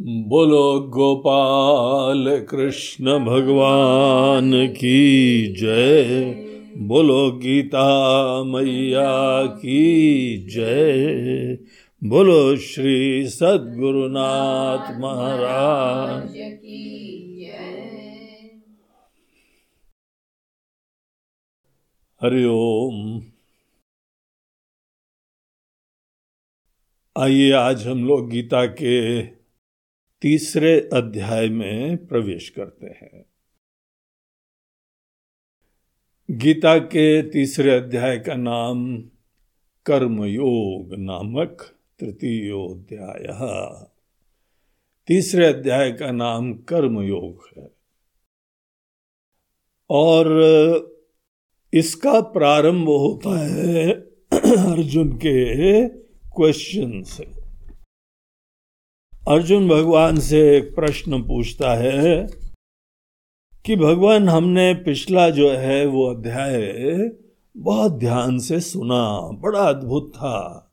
बोलो, गोपाल कृष्ण भगवान की जय। बोलो, गीता मैया की जय। बोलो, श्री सद्गुरुनाथ महाराज। हरिओम आइए, आज हम लोग गीता के तीसरे अध्याय में प्रवेश करते हैं। गीता के तीसरे अध्याय का नाम कर्मयोग नामक तृतीयोध्याय तीसरे अध्याय का नाम कर्मयोग है। और इसका प्रारंभ होता है अर्जुन के क्वेश्चन से। अर्जुन भगवान से एक प्रश्न पूछता है कि भगवान हमने पिछला जो है वो अध्याय बहुत ध्यान से सुना, बड़ा अद्भुत था।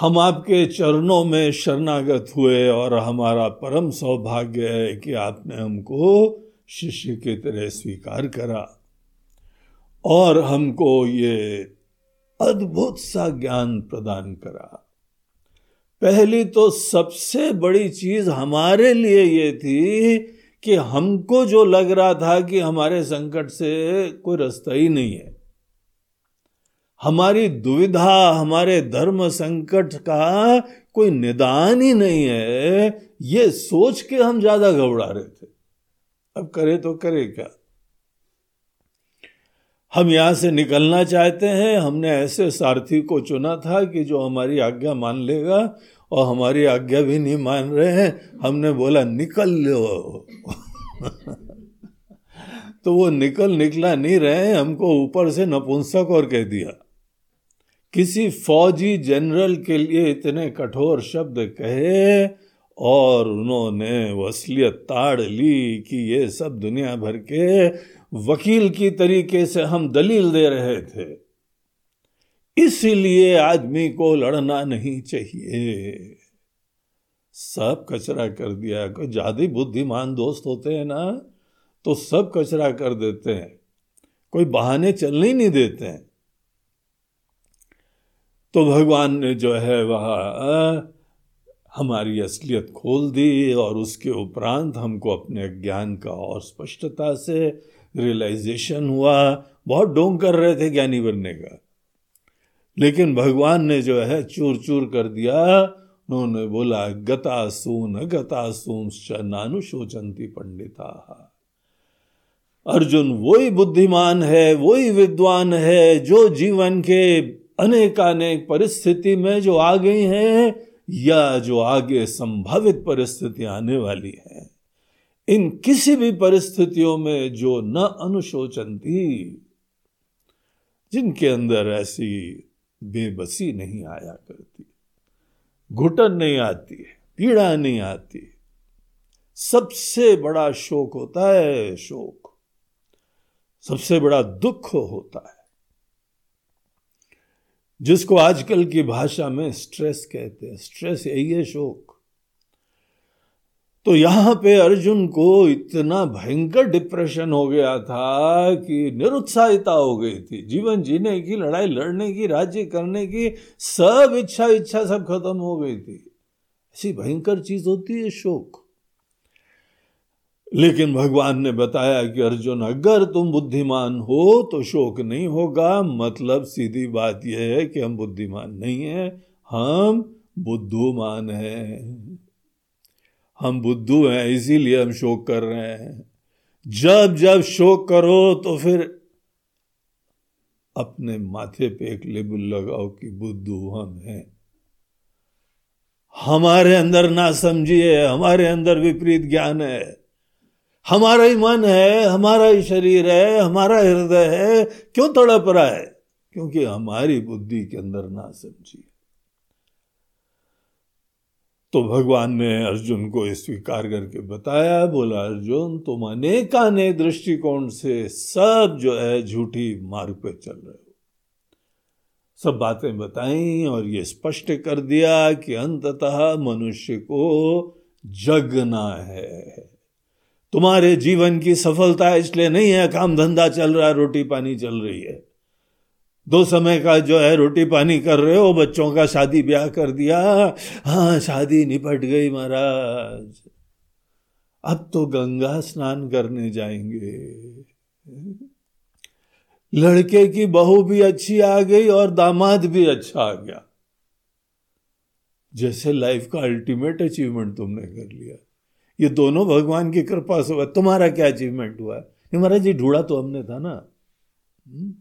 हम आपके चरणों में शरणागत हुए और हमारा परम सौभाग्य है कि आपने हमको शिष्य की तरह स्वीकार करा और हमको ये अद्भुत सा ज्ञान प्रदान करा। पहली तो सबसे बड़ी चीज़ हमारे लिए ये थी कि हमको जो लग रहा था कि हमारे संकट से कोई रास्ता ही नहीं है। हमारी दुविधा, हमारे धर्म संकट का कोई निदान ही नहीं है, ये सोच के हम ज़्यादा घबरा रहे थे। अब करे तो करे क्या? हम यहाँ से निकलना चाहते हैं। हमने ऐसे सारथी को चुना था कि जो हमारी आज्ञा मान लेगा और हमारी आज्ञा भी नहीं मान रहे हैं। हमने बोला, निकल लो। तो वो निकल निकला नहीं रहे हमको ऊपर से नपुंसक और कह दिया, किसी फौजी जनरल के लिए इतने कठोर शब्द कहे और उन्होंने वसलियत ताड़ ली कि ये सब दुनिया भर के वकील की तरीके से हम दलील दे रहे थे। इसलिए आदमी को लड़ना नहीं चाहिए। सब कचरा कर दिया। कोई ज़्यादा बुद्धिमान दोस्त होते हैं ना तो सब कचरा कर देते हैं। कोई बहाने चलने ही नहीं देते हैं। तो भगवान ने जो है वह हमारी असलियत खोल दी और उसके उपरांत हमको अपने ज्ञान का और स्पष्टता से रियलाइजेशन हुआ, बहुत डोंग कर रहे थे ज्ञानी बनने का। लेकिन भगवान ने जो है चूर चूर कर दिया। उन्होंने बोला, गता सून गता सून नानुशोचंती पंडिता अर्जुन वही बुद्धिमान है वही विद्वान है, जो जीवन के अनेकानेक परिस्थिति में जो आ गई हैं, या जो आगे संभावित परिस्थिति आने वाली है? इन किसी भी परिस्थितियों में जो न अनुशोचनती जिनके अंदर ऐसी बेबसी नहीं आया करती। घुटन नहीं आती है, पीड़ा नहीं आती। सबसे बड़ा शोक होता है, शोक। सबसे बड़ा दुख होता है। जिसको आजकल की भाषा में स्ट्रेस कहते हैं। स्ट्रेस यही है शोक। तो यहाँ पे अर्जुन को इतना भयंकर डिप्रेशन हो गया था कि निरुत्साहिता हो गई थी। जीवन जीने की, लड़ाई लड़ने की, राज्य करने की, सब इच्छा इच्छा सब खत्म हो गई थी। ऐसी भयंकर चीज़ होती है शोक। लेकिन भगवान ने बताया कि अर्जुन, अगर तुम बुद्धिमान हो तो शोक नहीं होगा। मतलब सीधी बात यह है कि हम बुद्धिमान नहीं है, हम बुद्धुमान हैं। हम बुद्धू हैं, इसीलिए हम शोक कर रहे हैं। जब जब शोक करो तो फिर अपने माथे पे एक लेबल लगाओ कि बुद्धू हम हैं। हमारे अंदर ना समझिए, हमारे अंदर विपरीत ज्ञान है। हमारा ही मन है, हमारा ही शरीर है, हमारा हृदय है। क्यों तड़प रहा है? क्योंकि हमारी बुद्धि के अंदर ना समझिए। तो भगवान ने अर्जुन को स्वीकार करके बताया, बोला, अर्जुन, तुम अनेकानेक दृष्टिकोण से सब जो है झूठी मार्ग पे चल रहे हो। सब बातें बताई और ये स्पष्ट कर दिया कि अंततः मनुष्य को जगना है। तुम्हारे जीवन की सफलता इसलिए नहीं है, काम धंधा चल रहा है रोटी पानी चल रही है। दो समय का जो है रोटी पानी कर रहे हो, बच्चों का शादी ब्याह कर दिया। हाँ शादी निपट गई महाराज। अब तो गंगा स्नान करने जाएँगे। लड़के की बहू भी अच्छी आ गई और दामाद भी अच्छा आ गया। जैसे लाइफ का अल्टीमेट अचीवमेंट तुमने कर लिया। ये दोनों भगवान की कृपा से हुआ। तुम्हारा क्या अचीवमेंट हुआ? है महाराज जी ढूंढा तो हमने था ना। हम्म?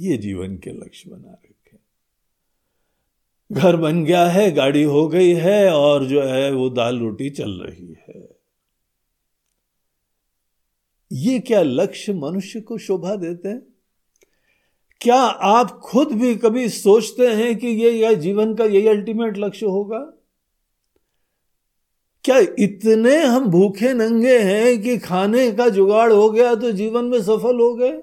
ये जीवन के लक्ष्य बना रखे। घर बन गया है, गाड़ी हो गई है, और जो है वो दाल रोटी चल रही है। ये क्या लक्ष्य मनुष्य को शोभा देते हैं? क्या आप खुद भी कभी सोचते हैं कि ये यह जीवन का यही अल्टीमेट लक्ष्य होगा? क्या इतने हम भूखे नंगे हैं कि खाने का जुगाड़ हो गया तो जीवन में सफल हो गए?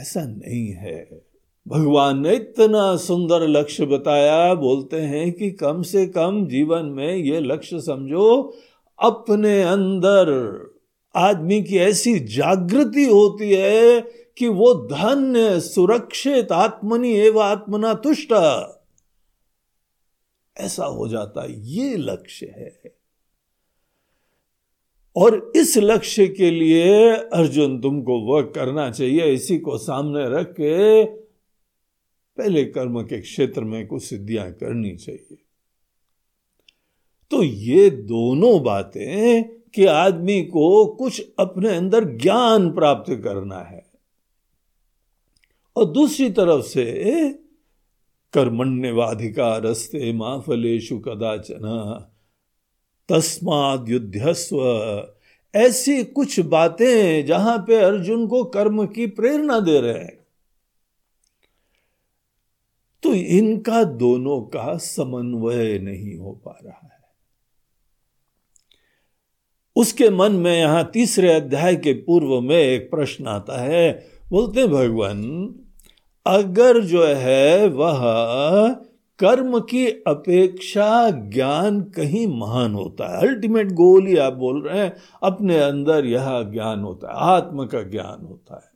ऐसा नहीं है। भगवान ने इतना सुंदर लक्ष्य बताया, बोलते हैं कि कम से कम जीवन में ये लक्ष्य समझो, अपने अंदर आदमी की ऐसी जागृति होती है कि वो धन्य, सुरक्षित आत्मनि एवं आत्मना तुष्ट। ऐसा हो जाता है ये लक्ष्य है। और इस लक्ष्य के लिए अर्जुन तुमको वर्क करना चाहिए, इसी को सामने रख के पहले कर्म के क्षेत्र में कुछ सिद्धियाँ करनी चाहिए। तो ये दोनों बातें कि आदमी को कुछ अपने अंदर ज्ञान प्राप्त करना है। और दूसरी तरफ़ से कर्मण्यवाधिकार रस्ते माफलेशु कदाचन तस्माद युद्धस्व ऐसी कुछ बातें जहाँ पे अर्जुन को कर्म की प्रेरणा दे रहे हैं। तो इनका दोनों का समन्वय नहीं हो पा रहा है। उसके मन में यहाँ तीसरे अध्याय के पूर्व में एक प्रश्न आता है। बोलते भगवान, अगर जो है वह कर्म की अपेक्षा ज्ञान कहीं महान होता है। अल्टीमेट गोल ही आप बोल रहे हैं, अपने अंदर यह ज्ञान होता है, आत्म का ज्ञान होता है।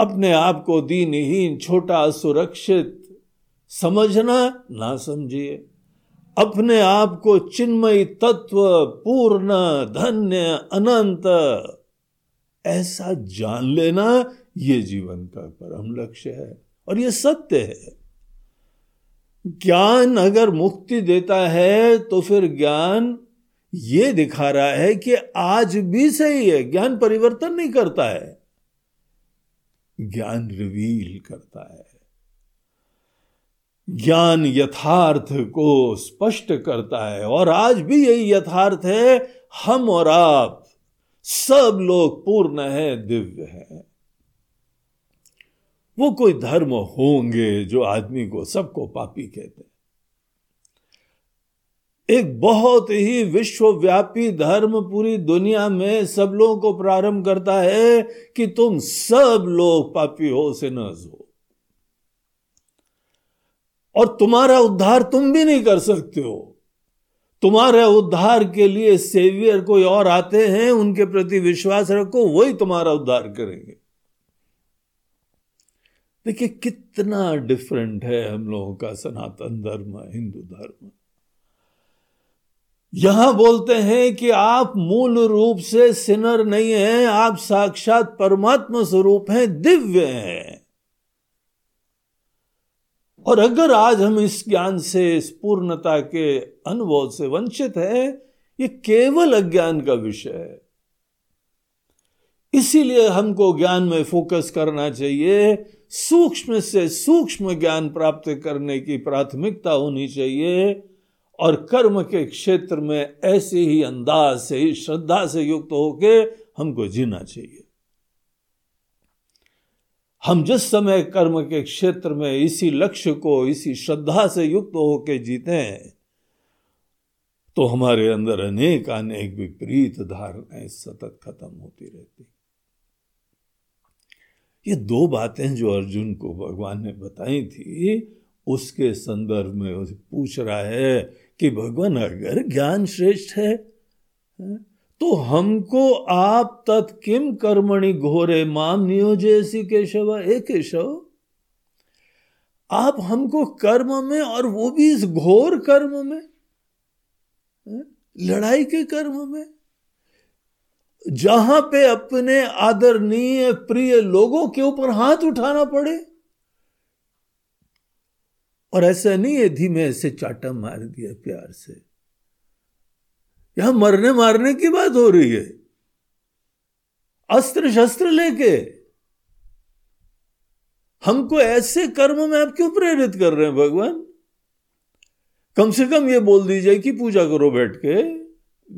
अपने आप को दीनहीन, छोटा, सुरक्षित समझना ना समझिए। अपने आप को चिन्मय तत्व, पूर्ण, धन्य, अनंत, ऐसा जान लेना ये जीवन का परम लक्ष्य है। और ये सत्य है। ज्ञान अगर मुक्ति देता है तो फिर ज्ञान ये दिखा रहा है कि आज भी सही है, ज्ञान परिवर्तन नहीं करता है। ज्ञान रिवील करता है। ज्ञान यथार्थ को स्पष्ट करता है, और आज भी यही यथार्थ है, हम और आप सब लोग पूर्ण है, दिव्य है। वो कोई धर्म होंगे जो आदमी को सबको पापी कहते हैं। एक बहुत ही विश्वव्यापी धर्म पूरी दुनिया में सब लोगों को प्रारंभ करता है कि तुम सब लोग पापी हो सिनर्स हो और तुम्हारा उद्धार तुम भी नहीं कर सकते हो। तुम्हारे उद्धार के लिए सेवियर कोई और आते हैं, उनके प्रति विश्वास रखो, वही तुम्हारा उद्धार करेंगे। देखिए, कितना डिफरेंट है हम लोगों का सनातन धर्म, हिंदू धर्म। यहाँ बोलते हैं कि आप मूल रूप से सिनर नहीं हैं, आप साक्षात परमात्मा स्वरूप हैं, दिव्य हैं। और अगर आज हम इस ज्ञान से, इस पूर्णता के अनुभव से वंचित है, ये केवल अज्ञान का विषय है। इसीलिए हमको ज्ञान में फोकस करना चाहिए सूक्ष्म से सूक्ष्म ज्ञान प्राप्त करने की प्राथमिकता होनी चाहिए और कर्म के क्षेत्र में ऐसे ही अंदाज से ही श्रद्धा से युक्त होके हमको जीना चाहिए। हम जिस समय कर्म के क्षेत्र में इसी लक्ष्य को, इसी श्रद्धा से युक्त होके जीते हैं तो हमारे अंदर अनेक अनेक विपरीत धारणाएँ सतत खत्म होती रहती ये दो बातें जो अर्जुन को भगवान ने बताई थी, उसके संदर्भ में उसे पूछ रहा है कि भगवान, अगर ज्ञान श्रेष्ठ है तो हमको आप तत्किम कर्मणि घोरे माम नियोजयसी केशव ए केशव, आप हमको कर्म में और वो भी इस घोर कर्म में लड़ाई के कर्म में जहाँ पे अपने आदरणीय प्रिय लोगों के ऊपर हाथ उठाना पड़े। और ऐसा नहीं है, धीमे ऐसे चाटा मार दिया प्यार से। यहाँ मरने मारने की बात हो रही है। अस्त्र शस्त्र लेके। हमको ऐसे कर्म में आप क्यों प्रेरित कर रहे हैं, भगवान? कम से कम ये बोल दीजिए कि पूजा करो बैठ के,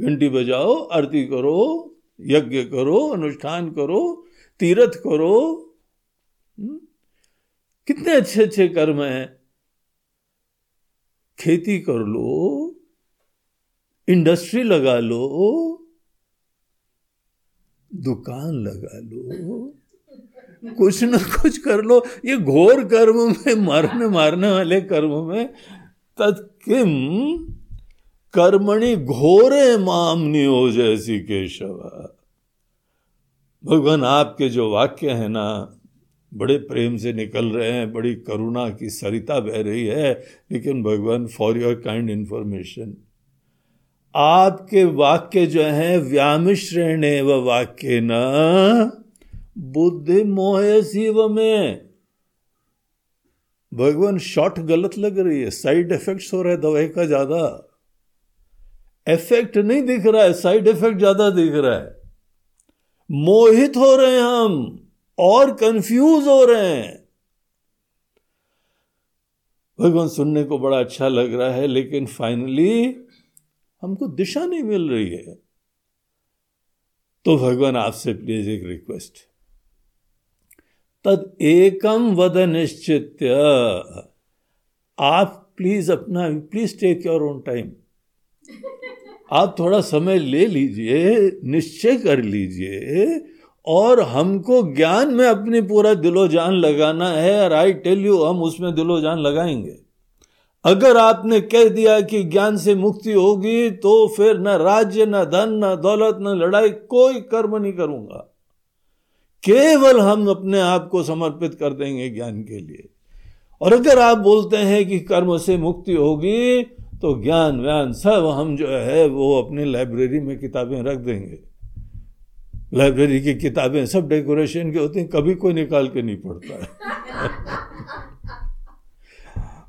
घंटी बजाओ, आरती करो यज्ञ करो, अनुष्ठान करो, तीर्थ करो। हम्म? कितने अच्छे अच्छे कर्म हैं। खेती कर लो, इंडस्ट्री लगा लो, दुकान लगा लो, कुछ ना कुछ कर लो। ये घोर कर्म में मारने मारने वाले कर्म में तत्किम कर्मणि घोरे माम नियोजैसी केशव। भगवान, आपके जो वाक्य है ना, बड़े प्रेम से निकल रहे हैं, बड़ी करुणा की सरिता बह रही है, लेकिन भगवान फॉर योर काइंड इंफॉर्मेशन आपके वाक्य जो है व्यामिश्रेण व वाक्य न, बुद्धि मोह शिव में। भगवान शॉर्ट गलत लग रही है साइड इफेक्ट्स हो रहे दवाई का ज़्यादा। इफ़ेक्ट नहीं दिख रहा है साइड इफ़ेक्ट ज़्यादा दिख रहा है। मोहित हो रहे हैं हम, और कंफ्यूज हो रहे हैं। भगवान सुनने को बड़ा अच्छा लग रहा है, लेकिन फाइनली हमको दिशा नहीं मिल रही है। तो भगवान आपसे प्लीज़ एक रिक्वेस्ट तद एकम वद निश्चित आप प्लीज़ अपना please take your own time आप थोड़ा समय ले लीजिए, निश्चय कर लीजिए और हमको ज्ञान में अपनी पूरा दिलो जान लगाना है और आई टेल यू हम उसमें दिलो जान लगाएँगे। अगर आपने कह दिया कि ज्ञान से मुक्ति होगी तो फिर न राज्य, न धन, न दौलत, न लड़ाई, कोई कर्म नहीं करूँगा। केवल हम अपने आप को समर्पित कर देंगे ज्ञान के लिए। और अगर आप बोलते हैं कि कर्म से मुक्ति होगी तो ज्ञान, व्यान, सब हम जो है, वो अपनी लाइब्रेरी में किताबें रख देंगे। लाइब्रेरी की किताबें सब डेकोरेशन की होती हैं, कभी कोई निकाल के नहीं पढ़ता।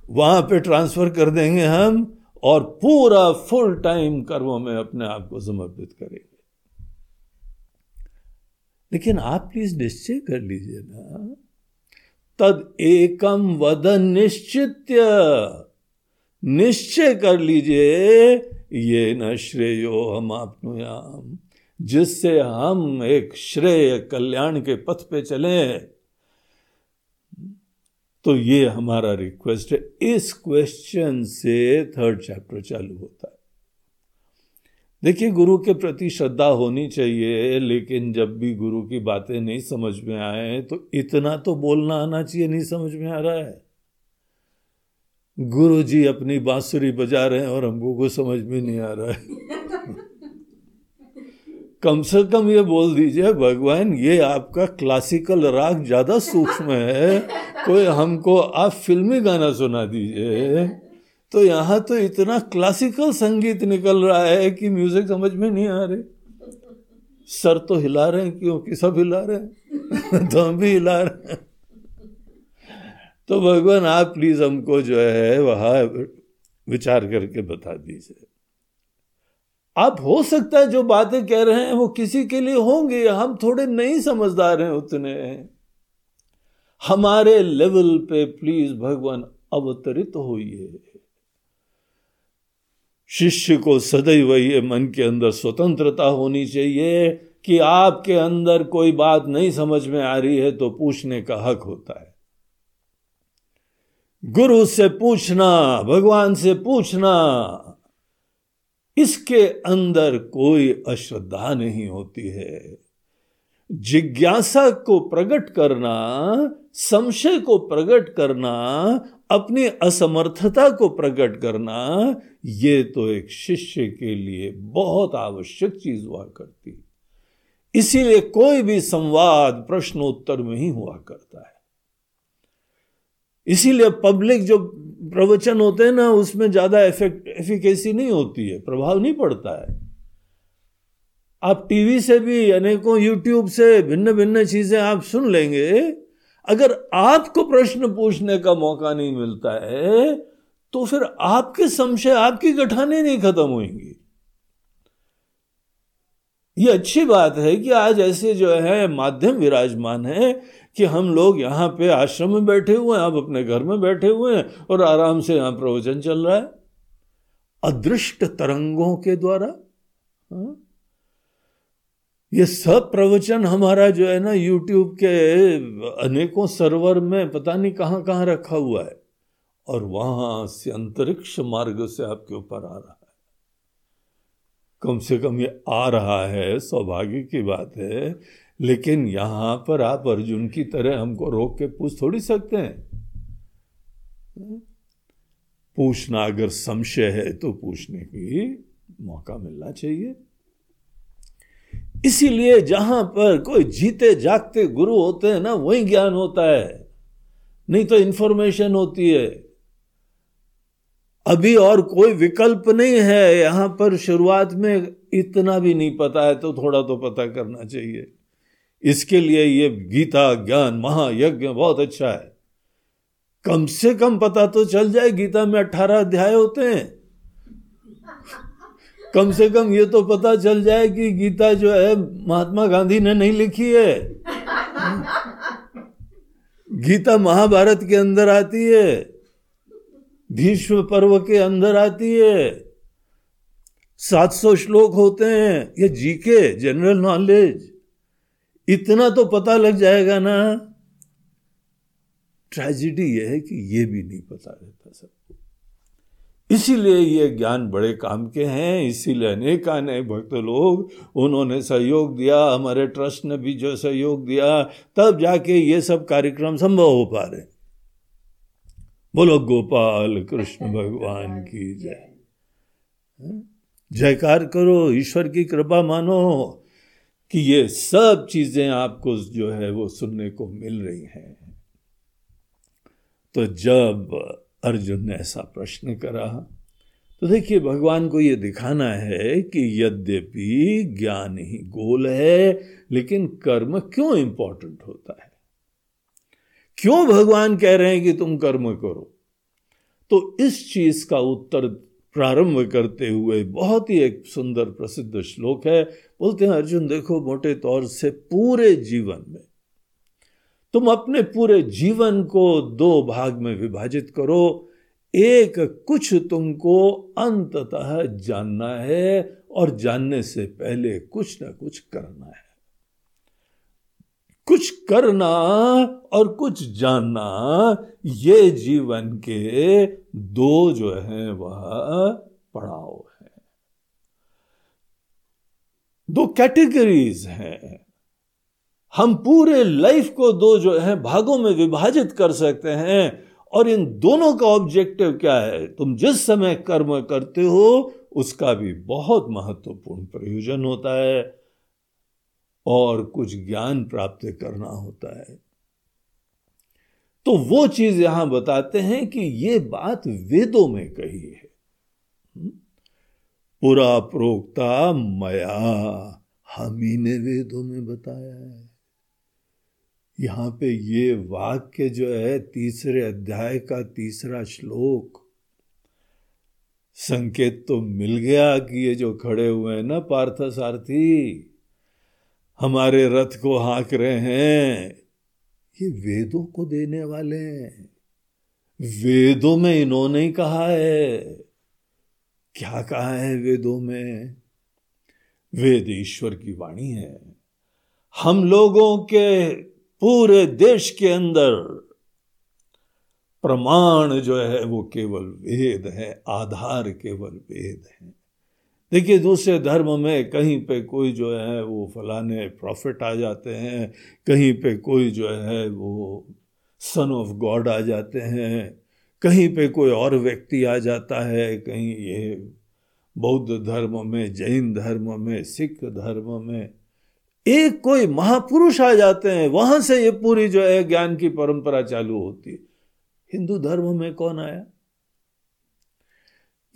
वहाँ पे ट्रांसफ़र कर देंगे हम और पूरा फुल टाइम कर्मों में अपने आप को समर्पित करेंगे। लेकिन आप प्लीज़ निश्चय कर लीजिए ना, तद एकम वदन निश्चित निश्चय कर लीजिए, ये न श्रेयो हम आपनुयाम जिससे हम एक श्रेय कल्याण के पथ पे चले तो ये हमारा रिक्वेस्ट है। इस क्वेश्चन से थर्ड चैप्टर चालू होता है। देखिए, गुरु के प्रति श्रद्धा होनी चाहिए, लेकिन जब भी गुरु की बातें नहीं समझ में आए तो इतना तो बोलना आना चाहिए, नहीं समझ में आ रहा है। गुरु जी अपनी बांसुरी बजा रहे हैं और हमको कुछ समझ में नहीं आ रहा है। कम से कम ये बोल दीजिए, भगवान, ये आपका क्लासिकल राग ज़्यादा सूक्ष्म है। कोई हमको आप फिल्मी गाना सुना दीजिए। तो यहाँ तो इतना क्लासिकल संगीत निकल रहा है कि म्यूज़िक समझ में नहीं आ रहे। सर तो हिला रहे हैं, क्योंकि सब हिला रहे हैं। तो हम भी हिला रहे हैं। तो भगवान, आप प्लीज़ हमको जो है वह विचार करके बता दीजिए। आप हो सकता है जो बातें कह रहे हैं वो किसी के लिए होंगे, हम थोड़े नहीं समझदार हैं उतने। हमारे लेवल पे प्लीज़ भगवान अवतरित होइए। शिष्य को सदैव ये मन के अंदर स्वतंत्रता होनी चाहिए कि आपके अंदर कोई बात नहीं समझ में आ रही है तो पूछने का हक होता है। गुरु से पूछना, भगवान से पूछना, इसके अंदर कोई अश्रद्धा नहीं होती है। जिज्ञासा को प्रकट करना, संशय को प्रकट करना, अपनी असमर्थता को प्रकट करना, ये तो एक शिष्य के लिए बहुत आवश्यक चीज़ हुआ करती इसीलिए कोई भी संवाद प्रश्नोत्तर में ही हुआ करता है। इसीलिए पब्लिक जो प्रवचन होते हैं ना, उसमें ज़्यादा इफ़ेक्ट एफिकेसी नहीं होती है, प्रभाव नहीं पड़ता है। आप टीवी से भी, अनेकों यूट्यूब से भिन्न भिन्न चीज़ें आप सुन लेंगे, अगर आपको प्रश्न पूछने का मौका नहीं मिलता है तो फिर आपके संशय, आपकी गठाने नहीं खत्म होंगी। ये अच्छी बात है कि आज ऐसे जो है, माध्यम विराजमान है कि हम लोग यहाँ पे आश्रम में बैठे हुए हैं, आप अपने घर में बैठे हुए हैं और आराम से यहाँ प्रवचन चल रहा है अदृष्ट तरंगों के द्वारा, हा? ये सब प्रवचन हमारा जो है ना यूट्यूब के अनेकों सर्वर में पता नहीं कहाँ कहाँ रखा हुआ है और वहाँ से अंतरिक्ष मार्ग से आपके ऊपर आ रहा है कम से कम ये आ रहा है, सौभाग्य की बात है लेकिन यहाँ पर आप अर्जुन की तरह हमको रोक के पूछ थोड़ी सकते हैं। पूछना अगर संशय है तो पूछने की मौका मिलना चाहिए। इसीलिए जहाँ पर कोई जीते जागते गुरु होते हैं ना, वही ज्ञान होता है। नहीं तो इंफॉर्मेशन होती है। अभी और कोई विकल्प नहीं है। यहाँ पर शुरुआत में इतना भी नहीं पता है तो थोड़ा तो पता करना चाहिए। इसके लिए ये गीता, ज्ञान, महायज्ञ बहुत अच्छा है। कम से कम पता तो चल जाए, गीता में अठारह अध्याय होते हैं। कम से कम ये तो पता चल जाए कि गीता जो है, महात्मा गांधी ने नहीं लिखी है। गीता महाभारत के अंदर आती है, भीष्म पर्व के अंदर आती है। 700 श्लोक होते हैं, ये जीके जनरल नॉलेज इतना तो पता लग जाएगा ना। ट्रेजिडी यह है कि यह भी नहीं पता रहता सब इसीलिए ये ज्ञान बड़े काम के हैं, इसीलिए अनेक अनेक भक्त लोग, उन्होंने सहयोग दिया, हमारे ट्रस्ट ने भी जो सहयोग दिया, तब जाके ये सब कार्यक्रम संभव हो पा रहे बोलो, गोपाल कृष्ण भगवान की जय। जयकार करो, ईश्वर की कृपा मानो। कि ये सब चीज़ें आपको जो है वो सुनने को मिल रही हैं। तो जब अर्जुन ने ऐसा प्रश्न करा तो देखिए भगवान को ये दिखाना है कि यद्यपि ज्ञान ही गोल है, लेकिन कर्म क्यों इंपॉर्टेंट होता है? क्यों भगवान कह रहे हैं कि तुम कर्म करो? तो इस चीज़ का उत्तर प्रारंभ करते हुए बहुत ही एक सुंदर प्रसिद्ध श्लोक है। बोलते हैं, अर्जुन, देखो मोटे तौर से पूरे जीवन में, तुम अपने पूरे जीवन को दो भाग में विभाजित करो। एक कुछ तुमको अंततः जानना है और जानने से पहले कुछ ना कुछ करना है। कुछ करना और कुछ जानना, ये जीवन के दो जो है, वह पड़ाव है। दो कैटेगरीज हैं। हम पूरे लाइफ को दो जो है, भागों में विभाजित कर सकते हैं, और इन दोनों का ऑब्जेक्टिव क्या है? तुम जिस समय कर्म करते हो, उसका भी बहुत महत्वपूर्ण प्रयोजन होता है। और कुछ ज्ञान प्राप्त करना होता है। तो वो चीज़ यहाँ बताते हैं कि ये बात वेदों में कही है। पुरा प्रोक्ता मया, हम ही ने वेदों में बताया है। यहाँ पे ये वाक्य जो है, तीसरे अध्याय का तीसरा श्लोक, संकेत तो मिल गया कि ये जो खड़े हुए हैं ना पार्थ सारथी हमारे रथ को हाँक रहे हैं। ये वेदों को देने वाले हैं। वेदों में इन्होंने ही कहा है। क्या कहा है वेदों में? वेद ईश्वर की वाणी है। हम लोगों के पूरे देश के अंदर प्रमाण जो है वो केवल वेद है, आधार केवल वेद है। देखिए, दूसरे धर्म में कहीं पे कोई जो है वो फलाने प्रॉफिट आ जाते हैं, कहीं पे कोई जो है वो सन ऑफ़ गॉड आ जाते हैं, कहीं पे कोई और व्यक्ति आ जाता है, कहीं ये बौद्ध धर्म में, जैन धर्म में, सिख धर्म में, एक कोई महापुरुष आ जाते हैं, वहाँ से ये पूरी जो है ज्ञान की परंपरा चालू होती है। हिंदू धर्म में कौन आया?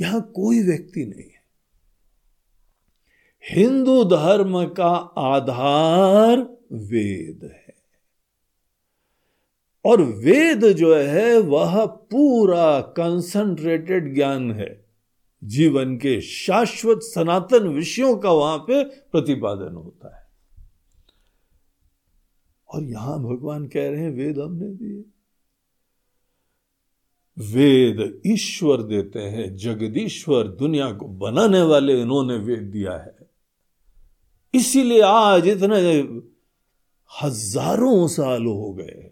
यहाँ कोई व्यक्ति नहीं। हिंदू धर्म का आधार वेद है। और वेद जो है, वह पूरा कंसंट्रेटेड ज्ञान है। जीवन के शाश्वत सनातन विषयों का वहाँ पे प्रतिपादन होता है। और यहाँ भगवान कह रहे हैं, वेद हमने दिए। वेद ईश्वर देते हैं, जगदीश्वर दुनिया को बनाने वाले इन्होंने वेद दिया है। इसीलिए आज इतने हज़ारों साल हो गए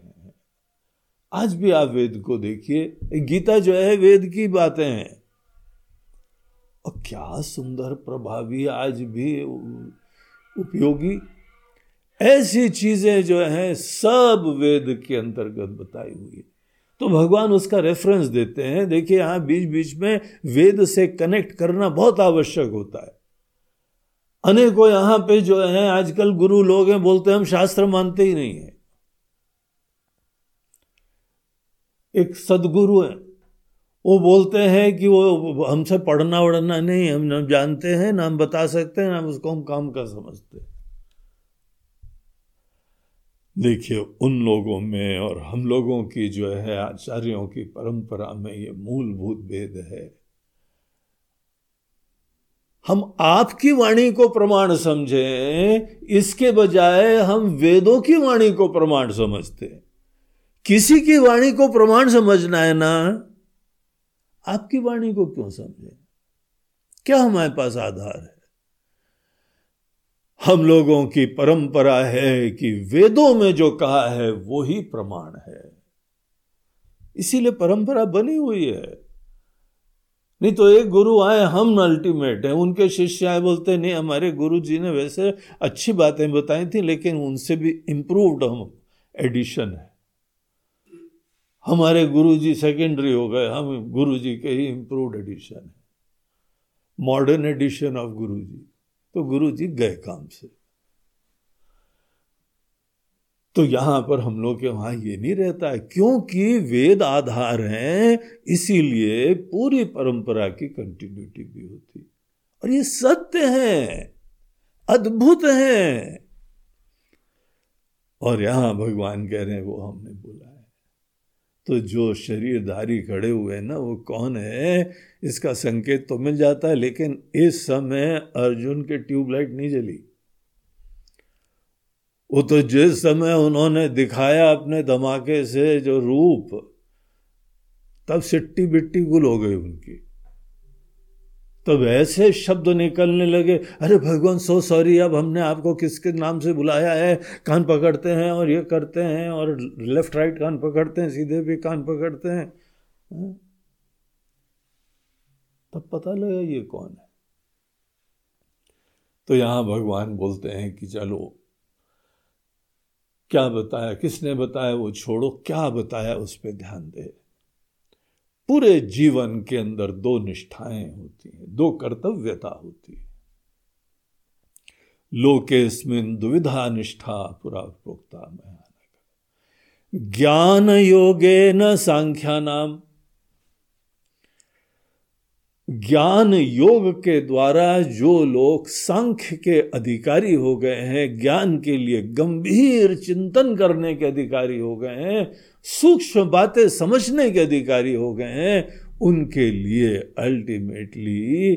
आज भी आप वेद को देखिए गीता जो है, वेद की बातें हैं। और क्या सुंदर प्रभावी आज भी उपयोगी। ऐसी चीज़ें जो हैं, सब वेद के अंतर्गत बताई हुई है। तो भगवान उसका रेफरेंस देते हैं। देखिए, यहाँ बीच बीच में वेद से कनेक्ट करना बहुत आवश्यक होता है। अनेकों यहाँ पे जो है, आजकल गुरु लोग हैं, बोलते हैं, हम शास्त्र मानते ही नहीं है। एक सदगुरु है। वो बोलते हैं कि वो हमसे पढ़ना वढ़ना नहीं, हम ना जानते हैं, ना हम बता सकते हैं, ना उसको हम काम का समझते हैं। देखिए, उन लोगों में और हम लोगों की जो है, आचार्यों की परंपरा में ये मूलभूत भेद है। हम आपकी वाणी को प्रमाण समझें, इसके बजाय हम वेदों की वाणी को प्रमाण समझते हैं। किसी की वाणी को प्रमाण समझना है ना, आपकी वाणी को क्यों समझे? क्या हमारे पास आधार है? हम लोगों की परंपरा है कि वेदों में जो कहा है, वो ही प्रमाण है। इसीलिए परंपरा बनी हुई है। नहीं तो एक गुरु आए, हम अल्टीमेट हैं। उनके शिष्य आए, बोलते, नहीं, हमारे गुरु जी ने वैसे अच्छी बातें बताई थी, लेकिन उनसे भी इंप्रूव्ड हम एडिशन है। हमारे गुरु जी सेकेंडरी हो गए, हम गुरु जी के ही इम्प्रूव्ड एडिशन है। Modern edition of Guru ji तो गुरु जी गए काम से। तो यहाँ पर हम लोग के वहाँ ये नहीं रहता है, क्योंकि वेद आधार हैं, इसीलिए पूरी परंपरा की कंटिन्यूटी भी होती और ये सत्य है, अद्भुत है। और यहाँ भगवान कह रहे हैं, वो हमने बोला है। तो जो शरीरधारी खड़े हुए ना, वो कौन है? इसका संकेत तो मिल जाता है, लेकिन इस समय अर्जुन के ट्यूबलाइट नहीं जली। वो तो जिस समय उन्होंने दिखाया अपने धमाके से जो रूप, तब सिट्टी बिट्टी गुल हो गई उनकी। तब ऐसे शब्द निकलने लगे, अरे भगवान सो सॉरी अब हमने आपको किसके नाम से बुलाया है? कान पकड़ते हैं और ये करते हैं और लेफ़्ट राइट कान पकड़ते हैं, सीधे भी कान पकड़ते हैं। हाँ? तब पता लगा ये कौन है। तो यहाँ भगवान बोलते हैं कि चलो क्या बताया, किसने बताया, वो छोड़ो, क्या बताया, उस पर ध्यान दे। पूरे जीवन के अंदर दो निष्ठाएँ होती हैं, दो कर्तव्यता होती है। लोकेस्मिन दुविधा निष्ठा पुरा प्रोक्ता में ज्ञान योगे न सांख्या नाम ज्ञान योग के द्वारा जो लोग सांख्य के अधिकारी हो गए हैं, ज्ञान के लिए गंभीर चिंतन करने के अधिकारी हो गए हैं, सूक्ष्म बातें समझने के अधिकारी हो गए हैं, उनके लिए अल्टीमेटली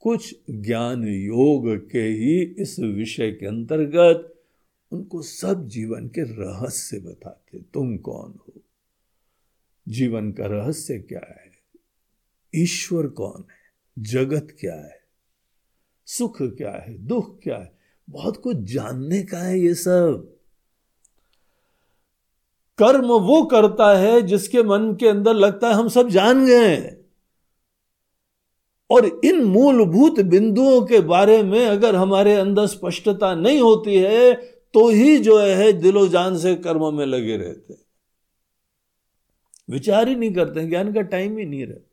कुछ ज्ञान योग के ही इस विषय के अंतर्गत उनको सब जीवन के रहस्य बताते, तुम कौन हो? जीवन का रहस्य क्या है? ईश्वर कौन है? जगत क्या है? सुख क्या है? दुख क्या है? बहुत कुछ जानने का है ये सब। कर्म वो करता है जिसके मन के अंदर लगता है हम सब जान गए और इन मूलभूत बिंदुओं के बारे में अगर हमारे अंदर स्पष्टता नहीं होती है तो ही जो है दिलो जान से कर्म में लगे रहते विचार ही नहीं करते ज्ञान का टाइम ही नहीं रहता।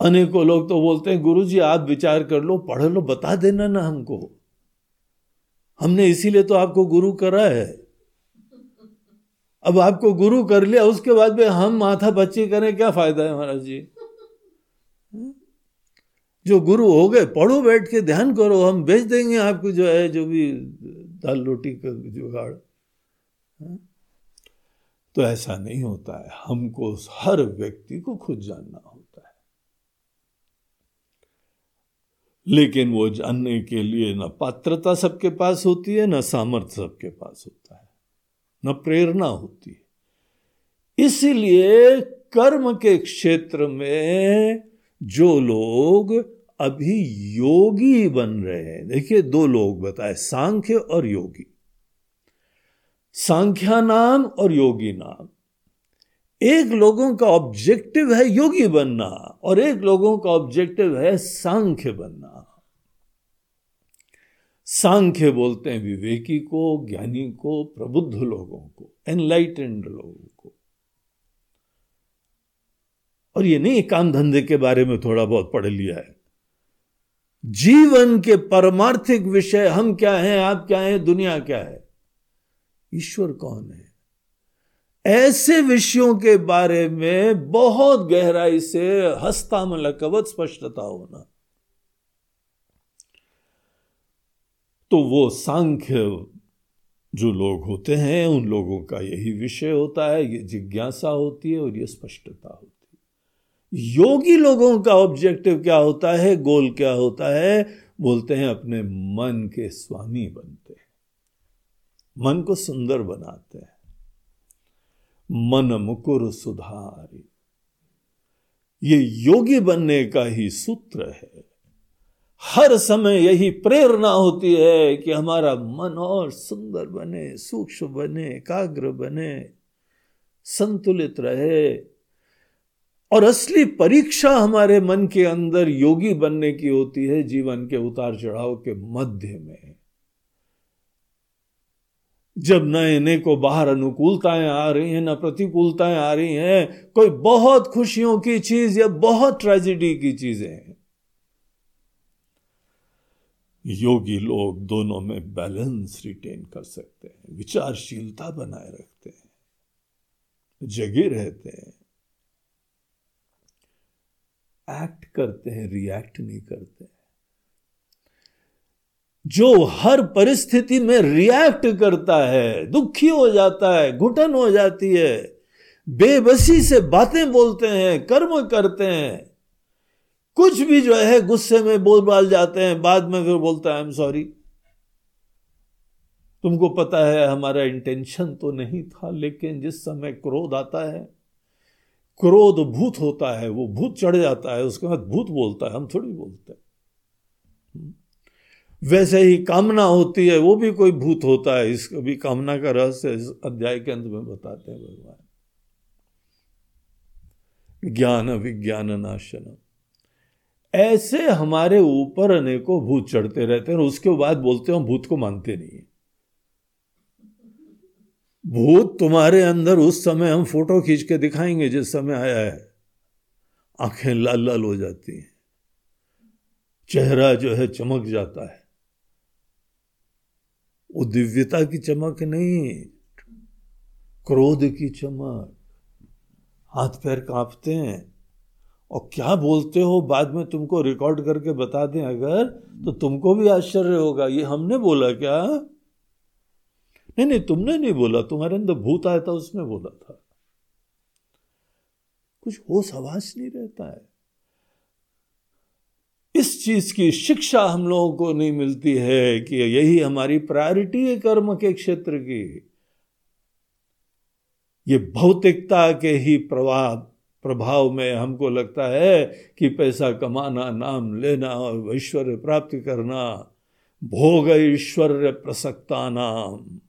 अनेकों लोग तो बोलते हैं गुरु जी आप विचार कर लो, पढ़ लो, बता देना ना हमको। हमने इसीलिए तो आपको गुरु करा है। अब आपको गुरु कर लिया, उसके बाद में हम माथा बच्ची करें, क्या फ़ायदा है महाराज जी? जो गुरु हो गए, पढ़ो, बैठ के ध्यान करो, हम भेज देंगे आपको जो है, जो भी दाल रोटी का जुगाड़। तो ऐसा नहीं होता है। हमको हर व्यक्ति को खुद जानना है लेकिन वो जानने के लिए न पात्रता सबके पास होती है, न सामर्थ्य सबके पास होता है, न प्रेरणा होती है। इसीलिए कर्म के क्षेत्र में जो लोग अभी योगी बन रहे हैं, देखिए दो लोग बताए, सांख्य और योगी। सांख्या नाम और योगी नाम एक लोगों का ऑब्जेक्टिव है योगी बनना और एक लोगों का ऑब्जेक्टिव है सांख्य बनना। सांख्य बोलते हैं विवेकी को, ज्ञानी को, प्रबुद्ध लोगों को एनलाइटेंड लोगों को। और ये नहीं काम धंधे के बारे में थोड़ा बहुत पढ़ लिया है। जीवन के परमार्थिक विषय, हम क्या हैं, आप क्या हैं, दुनिया क्या है? ईश्वर कौन है? ऐसे विषयों के बारे में बहुत गहराई से हस्तामलकवत स्पष्टता होना। तो वो सांख्य जो लोग होते हैं, उन लोगों का यही विषय होता है, ये जिज्ञासा होती है और ये स्पष्टता होती है। योगी लोगों का ऑब्जेक्टिव क्या होता है गोल क्या होता है, बोलते हैं अपने मन के स्वामी बनते हैं। मन को सुंदर बनाते हैं। मन मुकुर सुधारी। ये योगी बनने का ही सूत्र है। हर समय यही प्रेरणा होती है कि हमारा मन और सुंदर बने, सूक्ष्म बने, एकाग्र बने, संतुलित रहे। और असली परीक्षा हमारे मन के अंदर योगी बनने की होती है जीवन के उतार चढ़ाव के मध्य में। जब न इन्हें को बाहर अनुकूलताएँ आ रही हैं, न प्रतिकूलताएँ आ रही हैं, कोई बहुत खुशियों की चीज़ या बहुत ट्रेजिडी की चीज़ें हैं। योगी लोग दोनों में बैलेंस रिटेन कर सकते हैं, विचारशीलता बनाए रखते हैं, जगे रहते हैं। एक्ट करते हैं रिएक्ट नहीं करते जो हर परिस्थिति में रिएक्ट करता है, दुखी हो जाता है, घुटन हो जाती है, बेबसी से बातें बोलते हैं, कर्म करते हैं कुछ भी जो है, गुस्से में बोल बाल जाते हैं, बाद में फिर बोलता है आई एम सॉरी तुमको पता है, हमारा इंटेंशन तो नहीं था, लेकिन जिस समय क्रोध आता है, क्रोध भूत होता है, वो भूत चढ़ जाता है, उसके बाद भूत बोलता है, हम थोड़ी बोलते हैं। वैसे ही कामना होती है, वो भी कोई भूत होता है। इसको भी कामना का रहस्य इस अध्याय के अंत में बताते हैं भगवान। ज्ञान विज्ञान नाशनम ऐसे हमारे ऊपर अनेकों भूत चढ़ते रहते हैं और उसके बाद बोलते हैं भूत को मानते नहीं भूत तुम्हारे अंदर उस समय हम फ़ोटो खींच के दिखाएँगे, जिस समय आया है। आँखें लाल लाल हो जाती हैं। चेहरा जो है चमक जाता है। वो दिव्यता की चमक नहीं, क्रोध की चमक। हाथ पैर कांपते हैं। और क्या बोलते हो? बाद में तुमको रिकॉर्ड करके बता दें अगर तो तुमको भी आश्चर्य होगा। ये हमने बोला क्या? नहीं नहीं, तुमने नहीं बोला। तुम्हारे अंदर भूत आया था, उसने बोला था। कुछ होश आवाज़ नहीं रहता है। इस चीज़ की शिक्षा हम लोगों को नहीं मिलती है कि यही हमारी प्रायोरिटी है कर्म के क्षेत्र की। ये भौतिकता के ही प्रभाव प्रभाव में हमको लगता है कि पैसा कमाना, नाम लेना और ऐश्वर्य प्राप्त करना, भोग ऐश्वर्य प्रसक्ता नाम।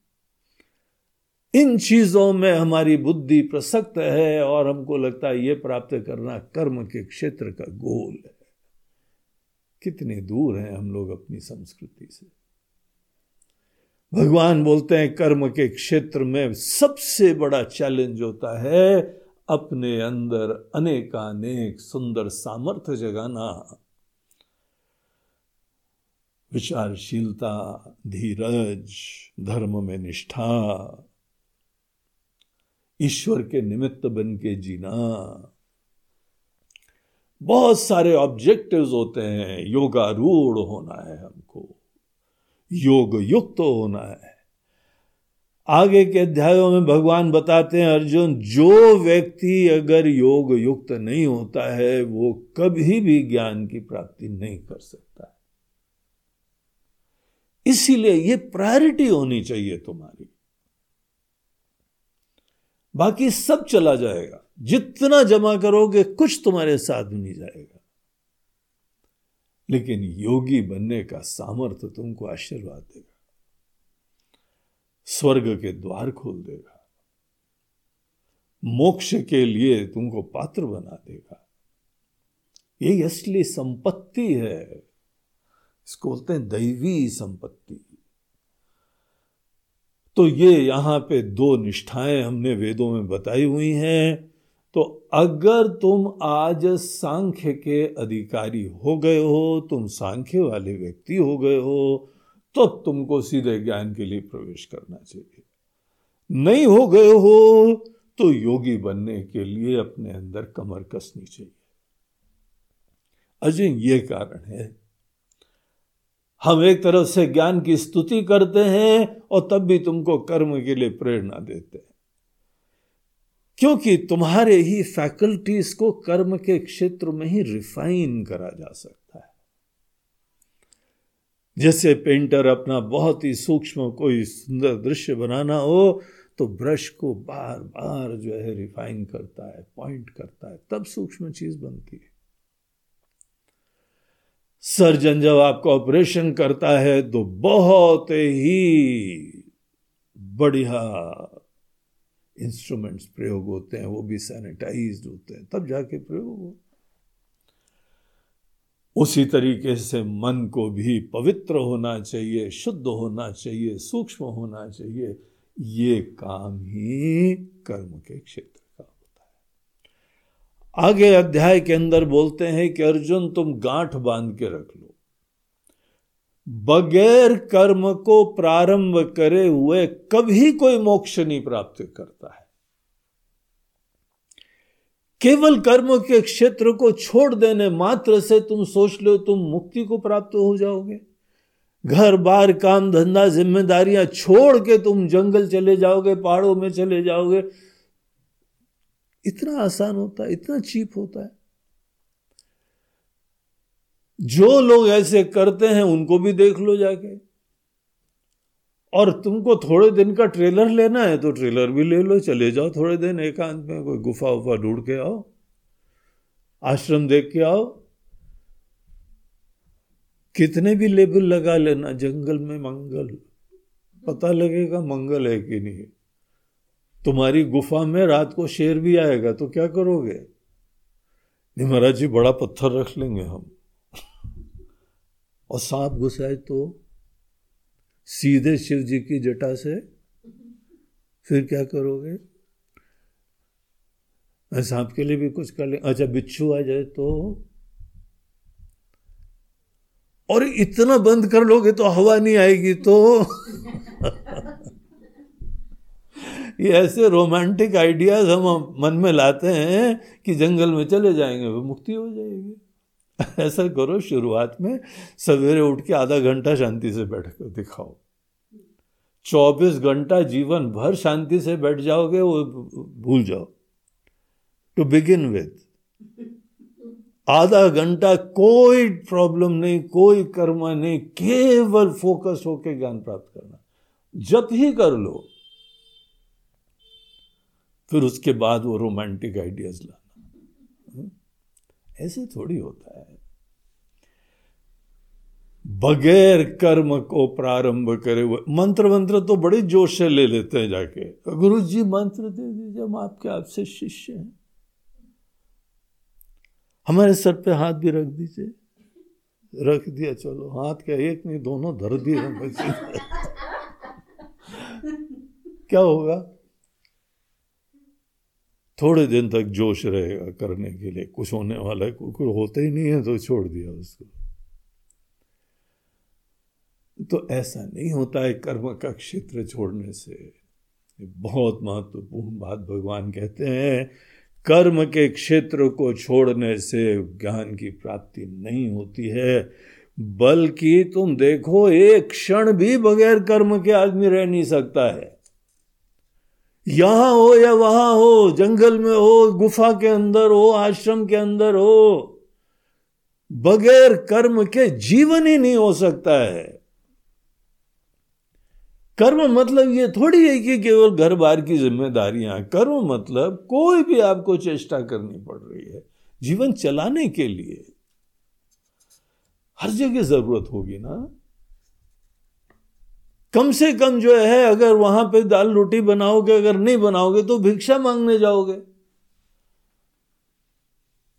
इन चीज़ों में हमारी बुद्धि प्रसक्त है और हमको लगता है ये प्राप्त करना कर्म के क्षेत्र का गोल है। कितने दूर हैं हम लोग अपनी संस्कृति से? भगवान बोलते हैं, कर्म के क्षेत्र में सबसे बड़ा चैलेंज होता है अपने अंदर अनेकानेक सुंदर सामर्थ्य जगाना। विचारशीलता, धीरज, धर्म में निष्ठा, ईश्वर के निमित्त बन के जीना। बहुत सारे ऑब्जेक्टिव्स होते हैं। योगारूढ़ होना है हमको। योग युक्त तो होना है। आगे के अध्यायों में भगवान बताते हैं, अर्जुन, जो व्यक्ति अगर योग युक्त नहीं होता है, वो कभी भी ज्ञान की प्राप्ति नहीं कर सकता इसीलिए ये प्रायोरिटी होनी चाहिए तुम्हारी। बाकी सब चला जाएगा। जितना जमा करोगे, कुछ तुम्हारे साथ नहीं जाएगा। लेकिन योगी बनने का सामर्थ्य तुमको आशीर्वाद देगा। स्वर्ग के द्वार खोल देगा। मोक्ष के लिए तुमको पात्र बना देगा। ये असली संपत्ति है। इसको बोलते हैं दैवी संपत्ति। तो ये यहाँ पे दो निष्ठाएँ हमने वेदों में बताई हुई हैं। तो अगर तुम आज सांख्य के अधिकारी हो गए हो, तुम सांख्य वाले व्यक्ति हो गए हो तो तुमको सीधे ज्ञान के लिए प्रवेश करना चाहिए। नहीं हो गए हो तो योगी बनने के लिए अपने अंदर कमर कसनी चाहिए। अजय, ये कारण है। हम एक तरफ़ से ज्ञान की स्तुति करते हैं और तब भी तुमको कर्म के लिए प्रेरणा देते हैं। क्योंकि तुम्हारे ही फैकल्टीज को कर्म के क्षेत्र में ही रिफाइन करा जा सकता है। जैसे पेंटर अपना बहुत ही सूक्ष्म कोई सुंदर दृश्य बनाना हो तो ब्रश को बार बार जो है रिफाइन करता है पॉइंट करता है, तब सूक्ष्म चीज़ बनती है। सर्जन जब आपका ऑपरेशन करता है तो बहुत ही बढ़िया इंस्ट्रूमेंट्स प्रयोग होते हैं, वो भी सैनिटाइज होते हैं, तब जाके प्रयोग हो उसी तरीके से मन को भी पवित्र होना चाहिए, शुद्ध होना चाहिए, सूक्ष्म होना चाहिए, ये काम ही कर्म के क्षेत्र का होता है। आगे अध्याय के अंदर बोलते हैं कि अर्जुन, तुम गांठ बाँध के रख लो। बगैर कर्म को प्रारंभ करे हुए कभी कोई मोक्ष नहीं प्राप्त करता है। केवल कर्म के क्षेत्र को छोड़ देने मात्र से तुम सोच लो, तुम मुक्ति को प्राप्त हो जाओगे। घर, बार, काम, धंधा, जिम्मेदारियाँ छोड़ के तुम जंगल चले जाओगे, पहाड़ों में चले जाओगे। इतना आसान होता है इतना चीप होता है। जो लोग ऐसे करते हैं, उनको भी देख लो जाके। और तुमको थोड़े दिन का ट्रेलर लेना है तो ट्रेलर भी ले लो, चले जाओ थोड़े दिन एकांत में, कोई गुफा उफा ढूंढ के आओ, आश्रम देख के आओ। कितने भी लेबल लगा लेना, जंगल में मंगल। पता लगेगा मंगल है कि नहीं। तुम्हारी गुफा में रात को शेर भी आएगा तो क्या करोगे? महाराज जी, बड़ा पत्थर रख लेंगे हम। और सांप घुसाए तो सीधे शिव जी की जटा से फिर क्या करोगे? सांप के लिए भी कुछ कर ले। अच्छा बिच्छू आ जाए तो? और इतना बंद कर लोगे तो हवा नहीं आएगी तो? ये ऐसे रोमांटिक आइडियाज़ हम मन में लाते हैं कि जंगल में चले जाएँगे वो मुक्ति हो जाएगी। ऐसा करो, शुरुआत में सवेरे उठ के आधा घंटा शांति से बैठ कर दिखाओ। चौबीस घंटा जीवन भर शांति से बैठ जाओगे, वो भूल जाओ। टू बिगिन विद आधा घंटा कोई प्रॉब्लम नहीं, कोई कर्म नहीं, केवल फोकस होकर ज्ञान प्राप्त करना। जब ही कर लो, फिर उसके बाद वो रोमांटिक आइडियाज़ लाना ऐसे थोड़ी होता है। बगैर कर्म को प्रारंभ करे हुए मंत्र मंत्र तो बड़े जोश से ले लेते हैं जाके। गुरु जी मंत्र दे दीजिए, हम आपके आपसे शिष्य हैं। हमारे सर पे हाथ भी रख दीजिए। रख दिया, चलो, हाथ क्या, एक नहीं, दोनों धर दिए क्या होगा? थोड़े दिन तक जोश रहेगा करने के लिए। कुछ होने वाला है कुछ होता ही नहीं है तो छोड़ दिया उसको। तो ऐसा नहीं होता है कर्म का क्षेत्र छोड़ने से। बहुत महत्वपूर्ण बात भगवान कहते हैं, कर्म के क्षेत्र को छोड़ने से ज्ञान की प्राप्ति नहीं होती है। बल्कि तुम देखो, एक क्षण भी बगैर कर्म के आदमी रह नहीं सकता है। यहाँ हो या वहाँ हो, जंगल में हो, गुफा के अंदर हो, आश्रम के अंदर हो, बगैर कर्म के जीवन ही नहीं हो सकता है। कर्म मतलब ये थोड़ी है कि केवल घर बार की जिम्मेदारियाँ कर्म मतलब कोई भी आपको चेष्टा करनी पड़ रही है, जीवन चलाने के लिए। हर जगह ज़रूरत होगी ना। कम से कम जो है, अगर वहाँ पे दाल रोटी बनाओगे, अगर नहीं बनाओगे तो भिक्षा मांगने जाओगे।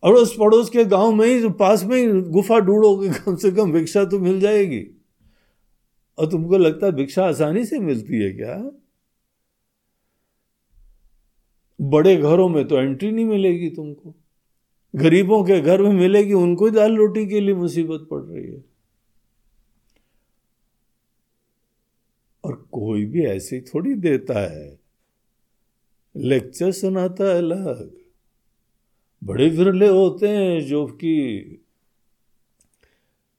अड़ोस पड़ोस के गाँव में ही, पास में ही गुफा ढूंढोगे, कम से कम भिक्षा तो मिल जाएगी। और तुमको लगता है भिक्षा आसानी से मिलती है क्या? बड़े घरों में तो एंट्री नहीं मिलेगी तुमको। गरीबों के घर में मिलेगी, उनको ही दाल रोटी के लिए मुसीबत पड़ रही है। और कोई भी ऐसे ही थोड़ी देता है। लेक्चर सुनाता है अलग। बड़े विरले होते हैं जो कि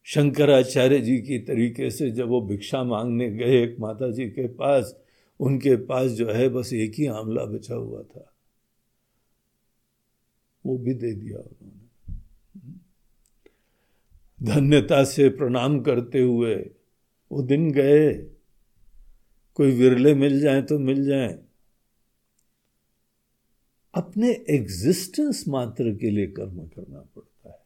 शंकराचार्य जी की तरीके से जब वो भिक्षा मांगने गए एक माता जी के पास, उनके पास जो है बस एक ही आंवला बचा हुआ था। वो भी दे दिया उन्होंने। धन्यता से प्रणाम करते हुए वो दिन गए। कोई विरले मिल जाए तो मिल जाए। अपने एग्जिस्टेंस मात्र के लिए कर्म करना पड़ता है।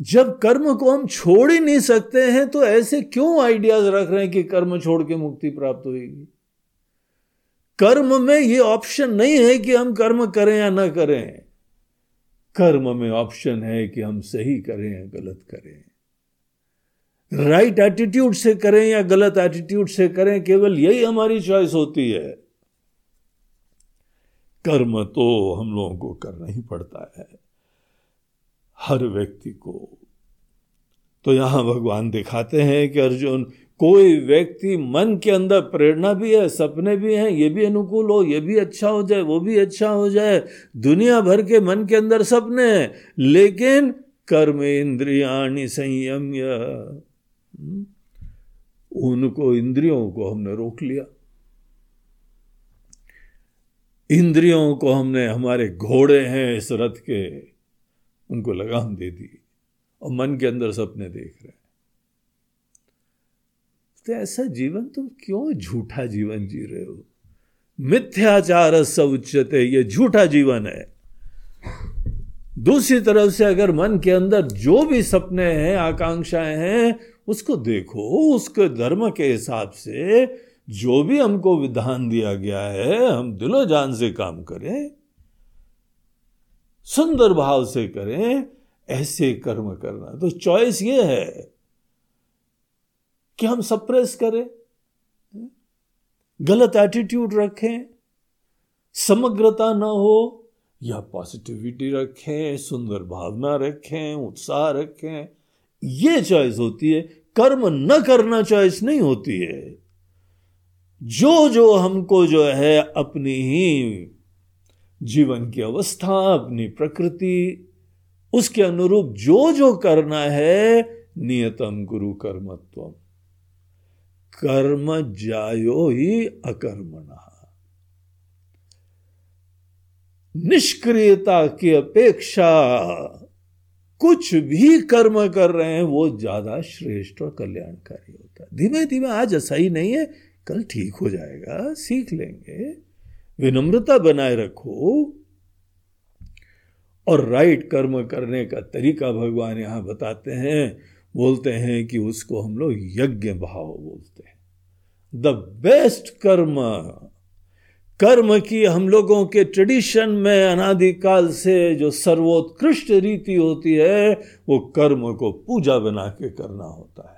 जब कर्म को हम छोड़ ही नहीं सकते हैं तो ऐसे क्यों आइडियाज़ रख रहे हैं कि कर्म छोड़ के मुक्ति प्राप्त होगी कर्म में ये ऑप्शन नहीं है कि हम कर्म करें या ना करें। कर्म में ऑप्शन है कि हम सही करें या गलत करें। राइट right एटीट्यूड से करें या गलत एटीट्यूड से करें केवल यही हमारी चॉइस होती है। कर्म तो हम लोगों को करना ही पड़ता है। हर व्यक्ति को। तो यहाँ भगवान दिखाते हैं कि अर्जुन कोई व्यक्ति मन के अंदर प्रेरणा भी है सपने भी हैं ये भी अनुकूल हो ये भी अच्छा हो जाए वो भी अच्छा हो जाए दुनिया भर के मन के अंदर सपने हैं लेकिन कर्म इंद्रियाणी हम्म, उनको, इंद्रियों को हमने रोक लिया। इंद्रियों को हमने, हमारे घोड़े हैं इस रथ के, उनको लगाम दे दी। और मन के अंदर सपने देख रहे हैं। तो ऐसा जीवन तुम क्यों झूठा जीवन जी रहे हो? मिथ्याचार सउच्यते ये झूठा जीवन है। दूसरी तरफ़ से अगर मन के अंदर जो भी सपने हैं, आकांक्षाएँ हैं उसको देखो, उसके धर्म के हिसाब से जो भी हमको विधान दिया गया है, हम दिलो जान से काम करें, सुंदर भाव से करें, ऐसे कर्म करना। तो चॉइस ये है कि हम सप्रेस करें, गलत एटीट्यूड रखें, समग्रता ना हो, या पॉजिटिविटी रखें, सुंदर भावना रखें, उत्साह रखें ये चॉइस होती है, कर्म न करना चॉइस नहीं होती है। जो जो हमको जो है अपनी ही जीवन की अवस्था, अपनी प्रकृति, उसके अनुरूप जो जो करना है, नियतम गुरु कर्मत्व कर्म जायो ही अकर्मणा। निष्क्रियता की अपेक्षा कुछ भी कर्म कर रहे हैं, वो ज़्यादा श्रेष्ठ और कल्याणकारी होता है। धीमे धीमे आज ऐसा ही नहीं है, कल ठीक हो जाएगा, सीख लेंगे। विनम्रता बनाए रखो और राइट कर्म करने का तरीका भगवान यहाँ बताते हैं। बोलते हैं कि उसको हम लोग यज्ञ भाव बोलते हैं। द बेस्ट कर्म कर्म की हम लोगों के ट्रेडिशन में अनादिकाल से जो सर्वोत्कृष्ट रीति होती है, वो कर्म को पूजा बना के करना होता है।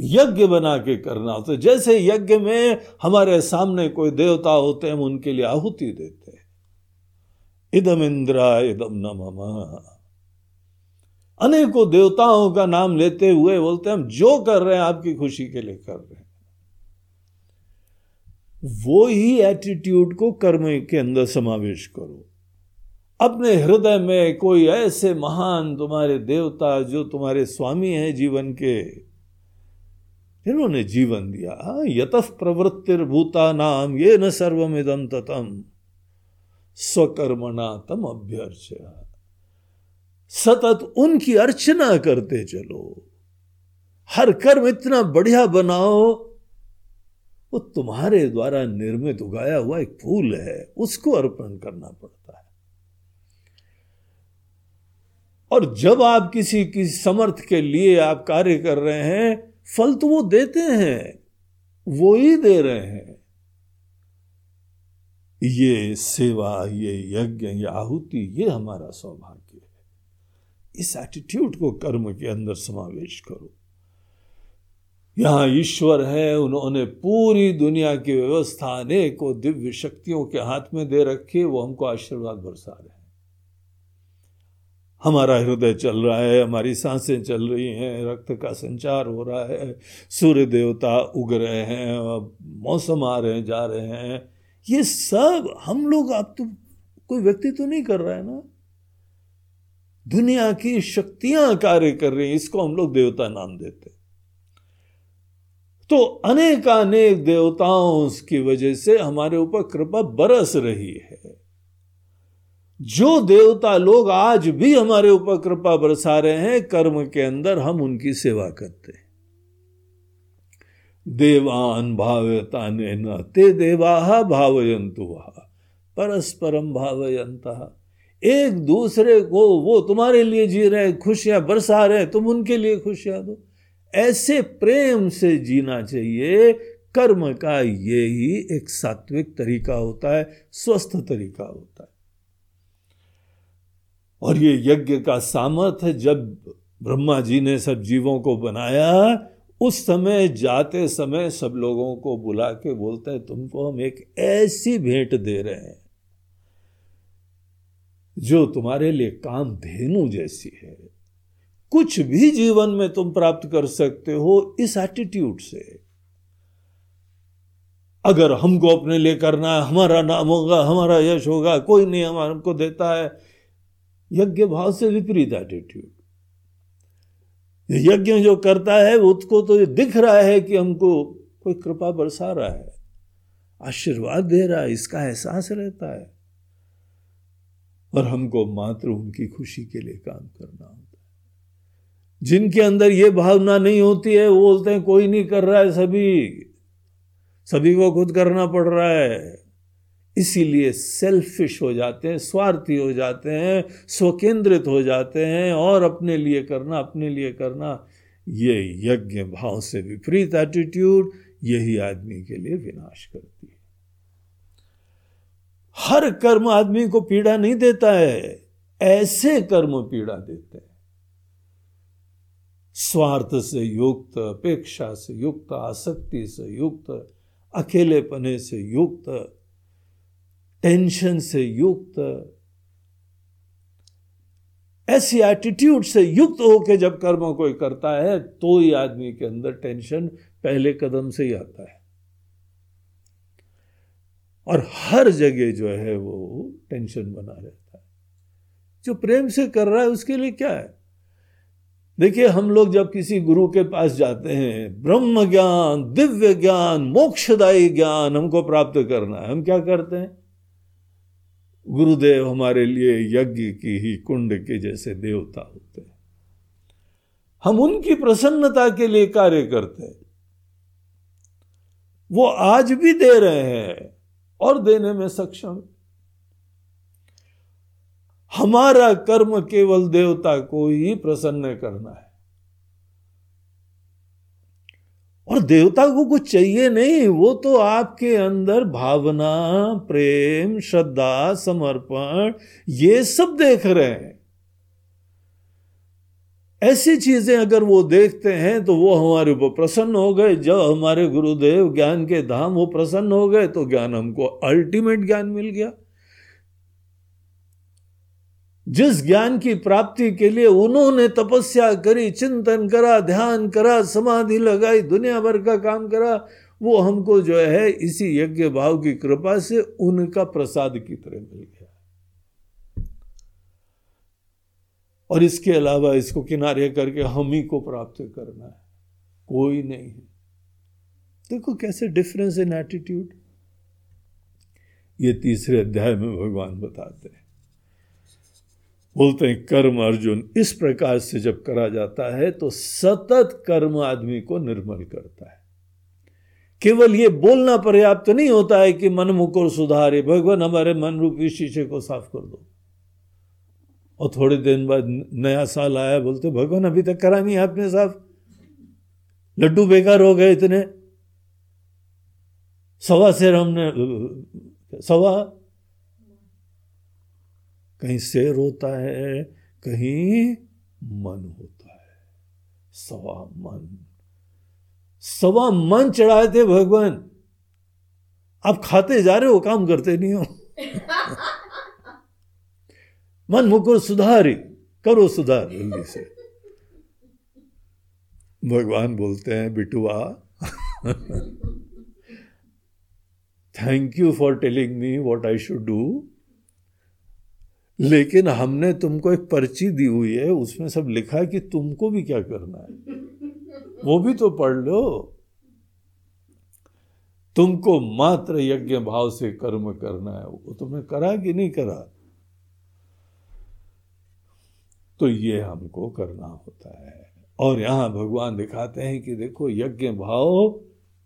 यज्ञ बना के करना होता है। जैसे यज्ञ में हमारे सामने कोई देवता होते हैं, हम उनके लिए आहुति देते हैं। इदम इंद्रा इदम नम। अनेकों देवताओं का नाम लेते हुए बोलते हैं, हम जो कर रहे हैं, आपकी खुशी के लिए कर रहे हैं। वो ही एटीट्यूड को कर्म के अंदर समावेश करो। अपने हृदय में कोई ऐसे महान तुम्हारे देवता जो तुम्हारे स्वामी हैं जीवन के, जिन्होंने जीवन दिया। यत प्रवृत्तिर्भूता नाम ये न सर्वमिदम ततम। स्वकर्मणा तम अभ्यर्च सतत उनकी अर्चना करते चलो। हर कर्म इतना बढ़िया बनाओ वो तुम्हारे द्वारा निर्मित उगाया हुआ एक फूल है, उसको अर्पण करना पड़ता है। और जब आप किसी की समर्थ के लिए आप कार्य कर रहे हैं, फल तो वो देते हैं, वो ही दे रहे हैं। ये सेवा, ये यज्ञ, ये आहुति, ये हमारा सौभाग्य है। इस एटीट्यूड को कर्म के अंदर समावेश करो। यहाँ ईश्वर है, उन्होंने पूरी दुनिया की व्यवस्था अनेकों दिव्य शक्तियों के हाथ में दे रखी वो हमको आशीर्वाद बरसा रहे हैं। हमारा हृदय चल रहा है, हमारी साँसें चल रही हैं, रक्त का संचार हो रहा है, सूर्य देवता उग रहे हैं, मौसम आ रहे हैं, जा रहे हैं। ये सब हम लोग आप तो कोई व्यक्ति तो नहीं कर रहा है ना। दुनिया की शक्तियाँ कार्य कर रही हैं, इसको हम लोग देवता नाम देते तो अनेकानेक देवताओं की वजह से हमारे ऊपर कृपा बरस रही है। जो देवता लोग आज भी हमारे ऊपर कृपा बरसा रहे हैं, कर्म के अंदर हम उनकी सेवा करते हैं। देवान भावता ने न ते देवा भावयंतु परस्परम भावयंत। एक दूसरे को वो तुम्हारे लिए जी रहे खुशियाँ बरसा रहे तुम उनके लिए खुशियाँ दो। ऐसे प्रेम से जीना चाहिए। कर्म का ये ही एक सात्विक तरीका होता है, स्वस्थ तरीका होता है। और ये यज्ञ का सामर्थ्य जब ब्रह्मा जी ने सब जीवों को बनाया, उस समय जाते समय सब लोगों को बुला के बोलते हैं, तुमको हम एक ऐसी भेंट दे रहे हैं, जो तुम्हारे लिए काम धेनु जैसी है। कुछ भी जीवन में तुम प्राप्त कर सकते हो इस एटीट्यूड से। अगर हमको अपने लिए करना है, हमारा नाम होगा, हमारा यश होगा, कोई नहीं हमारे हमको देता है, यज्ञ भाव से विपरीत एटीट्यूड यज्ञ जो करता है, उसको तो ये दिख रहा है कि हमको कोई कृपा बरसा रहा है, आशीर्वाद दे रहा है, इसका एहसास रहता है। और हमको मात्र उनकी खुशी के लिए काम करना होता है जिनके अंदर ये भावना नहीं होती है, वो बोलते हैं, कोई नहीं कर रहा है सभी। सभी को खुद करना पड़ रहा है। इसीलिए सेल्फिश हो जाते हैं, स्वार्थी हो जाते हैं, स्वकेंद्रित हो जाते हैं, और अपने लिए करना, अपने लिए करना। ये यज्ञ भाव से विपरीत एटीट्यूड यही आदमी के लिए विनाश करती है। हर कर्म आदमी को पीड़ा नहीं देता है, ऐसे कर्म पीड़ा देते हैं। स्वार्थ से युक्त, अपेक्षा से युक्त, आसक्ति से युक्त, अकेलेपने से युक्त, टेंशन से युक्त, ऐसी एटीट्यूड से युक्त होकर जब कर्म कोई करता है तो ही आदमी के अंदर टेंशन पहले कदम से ही आता है। और हर जगह जो है वो टेंशन बना रहता है। जो प्रेम से कर रहा है, उसके लिए क्या है? देखिए, हम लोग जब किसी गुरु के पास जाते हैं, ब्रह्म ज्ञान, दिव्य ज्ञान, मोक्षदायी ज्ञान हमको प्राप्त करना है, हम क्या करते हैं? गुरुदेव हमारे लिए यज्ञ की ही कुंड के जैसे देवता होते हैं। हम उनकी प्रसन्नता के लिए कार्य करते हैं। वो आज भी दे रहे हैं और देने में सक्षम हमारा कर्म केवल देवता को ही प्रसन्न करना है। और देवता को कुछ चाहिए नहीं, वो तो आपके अंदर भावना, प्रेम, श्रद्धा, समर्पण, ये सब देख रहे हैं। ऐसी चीज़ें अगर वो देखते हैं तो वो हमारे ऊपर प्रसन्न हो गए। जब हमारे गुरुदेव ज्ञान के धाम वो प्रसन्न हो गए तो ज्ञान हमको अल्टीमेट ज्ञान मिल गया। जिस ज्ञान की प्राप्ति के लिए उन्होंने तपस्या करी, चिंतन करा, ध्यान करा, समाधि लगाई, दुनिया भर का काम करा, वो हमको जो है इसी यज्ञ भाव की कृपा से उनका प्रसाद की तरह मिल गया। और इसके अलावा इसको किनारे करके हम ही को प्राप्त करना है। कोई नहीं है। देखो कैसे डिफरेंस इन एटीट्यूड ये तीसरे अध्याय में भगवान बताते हैं। बोलते हैं, कर्म अर्जुन, इस प्रकार से जब करा जाता है तो सतत कर्म आदमी को निर्मल करता है। केवल ये बोलना पर्याप्त तो नहीं होता है कि मन मुकुर सुधारे, भगवान हमारे मन रूपी शीशे को साफ़ कर दो। और थोड़े दिन बाद नया साल आया, बोलते, भगवान, अभी तक करा नहीं आपने साफ़। लड्डू बेकार हो गए इतने। सवा से हमने, सवा कहीं शेर होता है, कहीं मन होता है। सवा मन। सवा मन चढ़ाए थे भगवान। आप खाते जा रहे हो, काम करते नहीं हो। मन मुकुर सुधारी, करो सुधार जल्दी से। भगवान बोलते हैं, बिटुआ thank you for telling me what I should do लेकिन हमने तुमको एक पर्ची दी हुई है, उसमें सब लिखा है कि तुमको भी क्या करना है। वो भी तो पढ़ लो। तुमको मात्र यज्ञ भाव से कर्म करना है। वो तुमने करा कि नहीं करा? तो ये हमको करना होता है। और यहाँ भगवान दिखाते हैं कि देखो यज्ञ भाव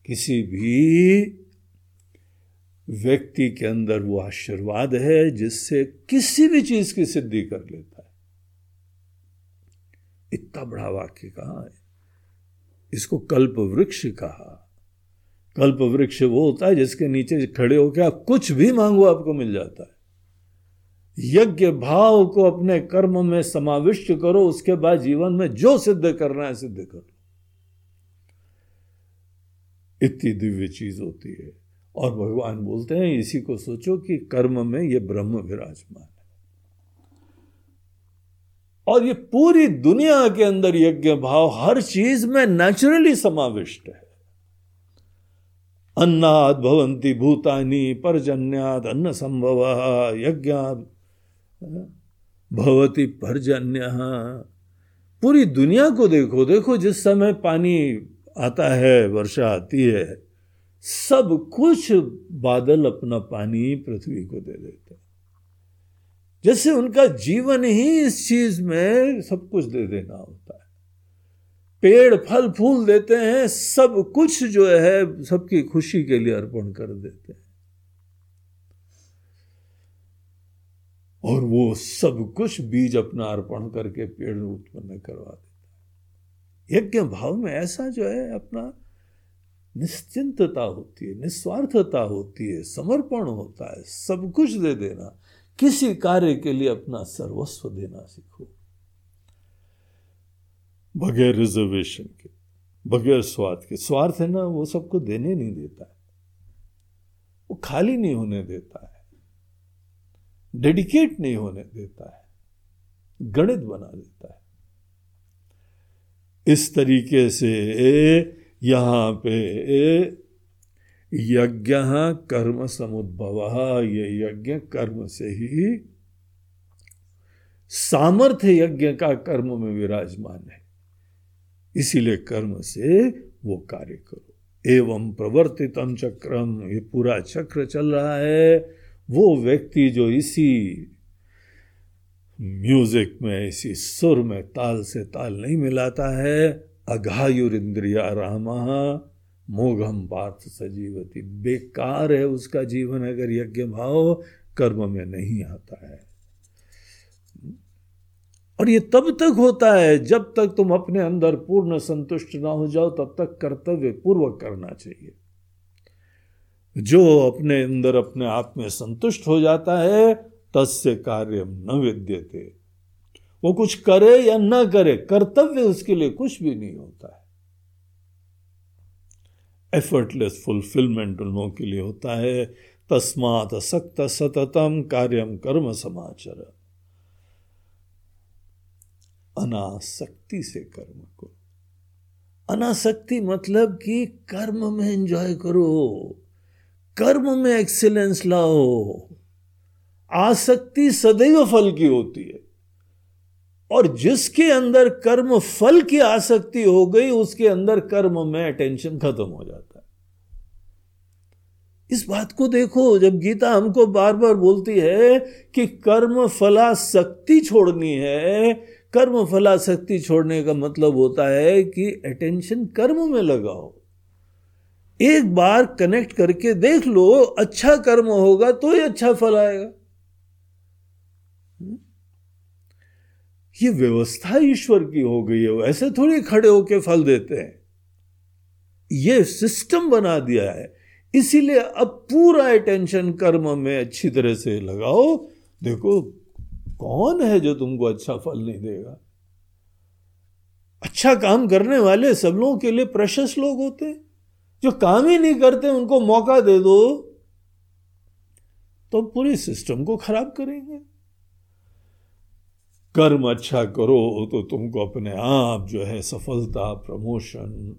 किसी भी व्यक्ति के अंदर वो आशीर्वाद है जिससे किसी भी चीज़ की सिद्धि कर लेता है। इतना बड़ा वाक्य कहा है? इसको कल्प वृक्ष कहा। कल्प वृक्ष वो होता है जिसके नीचे खड़े होकर आप कुछ भी मांगो, आपको मिल जाता है। यज्ञ भाव को अपने कर्म में समाविष्ट करो, उसके बाद जीवन में जो सिद्ध करना है सिद्ध करो। इतनी दिव्य चीज़ होती है। और भगवान बोलते हैं, इसी को सोचो कि कर्म में ये ब्रह्म विराजमान है। और ये पूरी दुनिया के अंदर यज्ञ भाव हर चीज़ में नेचुरली समाविष्ट है। अन्नाद भवंती भूतानी परजन्याद अन्न संभव यज्ञाद, भवती परजन्य। पूरी दुनिया को देखो देखो जिस समय पानी आता है, वर्षा आती है सब कुछ बादल अपना पानी पृथ्वी को दे देते जैसे उनका जीवन ही इस चीज़ में सब कुछ दे देना होता है। पेड़, फल, फूल देते हैं, सब कुछ जो है, सबकी खुशी के लिए अर्पण कर देते हैं। और वो सब कुछ बीज अपना अर्पण करके पेड़ उत्पन्न करवा देता है। यज्ञ भाव में ऐसा जो है, अपना निश्चिंतता होती है, निस्वार्थता होती है, समर्पण होता है, सब कुछ दे देना, किसी कार्य के लिए अपना सर्वस्व देना सीखो। बगैर रिजर्वेशन के, बगैर स्वार्थ के, स्वार्थ है ना, वो सबको देने नहीं देता है। वो खाली नहीं होने देता है। डेडिकेट नहीं होने देता है। गणित बना देता है। इस तरीके से यहाँ पे यज्ञ कर्म समुद्भव। ये यज्ञ कर्म से ही सामर्थ्य यज्ञ का कर्म में विराजमान है। इसीलिए कर्म से वो कार्य करो। एवं प्रवर्तितम चक्रम ये पूरा चक्र चल रहा है। वो व्यक्ति जो इसी म्यूज़िक में, इसी सुर में ताल से ताल नहीं मिलाता है अघायुर इंद्रिया रामा मोघम पार्थ सजीवती। बेकार है उसका जीवन अगर यज्ञ भाव कर्म में नहीं आता है। और ये तब तक होता है जब तक तुम अपने अंदर पूर्ण संतुष्ट ना हो जाओ, तब तक कर्तव्य पूर्वक करना चाहिए। जो अपने अंदर अपने आप में संतुष्ट हो जाता है, तस्य कार्य न विद्यते। वो कुछ करे या ना करे, कर्तव्य उसके लिए कुछ भी नहीं होता है। एफर्टलेस फुलफिलमेंट उन के लिए होता है। तस्मात असक्त सततम कार्यम कर्म समाचार। अनासक्ति से कर्म करो अनासक्ति मतलब कि कर्म में एंजॉय करो। कर्म में एक्सीलेंस लाओ। आसक्ति सदैव फल की होती है। और जिसके अंदर कर्म फल की आसक्ति हो गई, उसके अंदर कर्म में अटेंशन खत्म हो जाता है। इस बात को देखो, जब गीता हमको बार बार बोलती है कि कर्म फलाशक्ति छोड़नी है, कर्म फलाशक्ति छोड़ने का मतलब होता है कि अटेंशन कर्म में लगाओ। एक बार कनेक्ट करके देख लो अच्छा कर्म होगा तो ही अच्छा फल आएगा। ये व्यवस्था ईश्वर की हो गई है ऐसे थोड़ी खड़े होके फल देते हैं। ये सिस्टम बना दिया है, इसीलिए अब पूरा अटेंशन कर्म में अच्छी तरह से लगाओ। देखो, कौन है जो तुमको अच्छा फल नहीं देगा? अच्छा काम करने वाले सब लोगों के लिए प्रशस्त लोग होते जो काम ही नहीं करते, उनको मौका दे दो तो पूरे सिस्टम को खराब करेंगे। कर्म अच्छा करो तो तुमको अपने आप जो है सफलता, प्रमोशन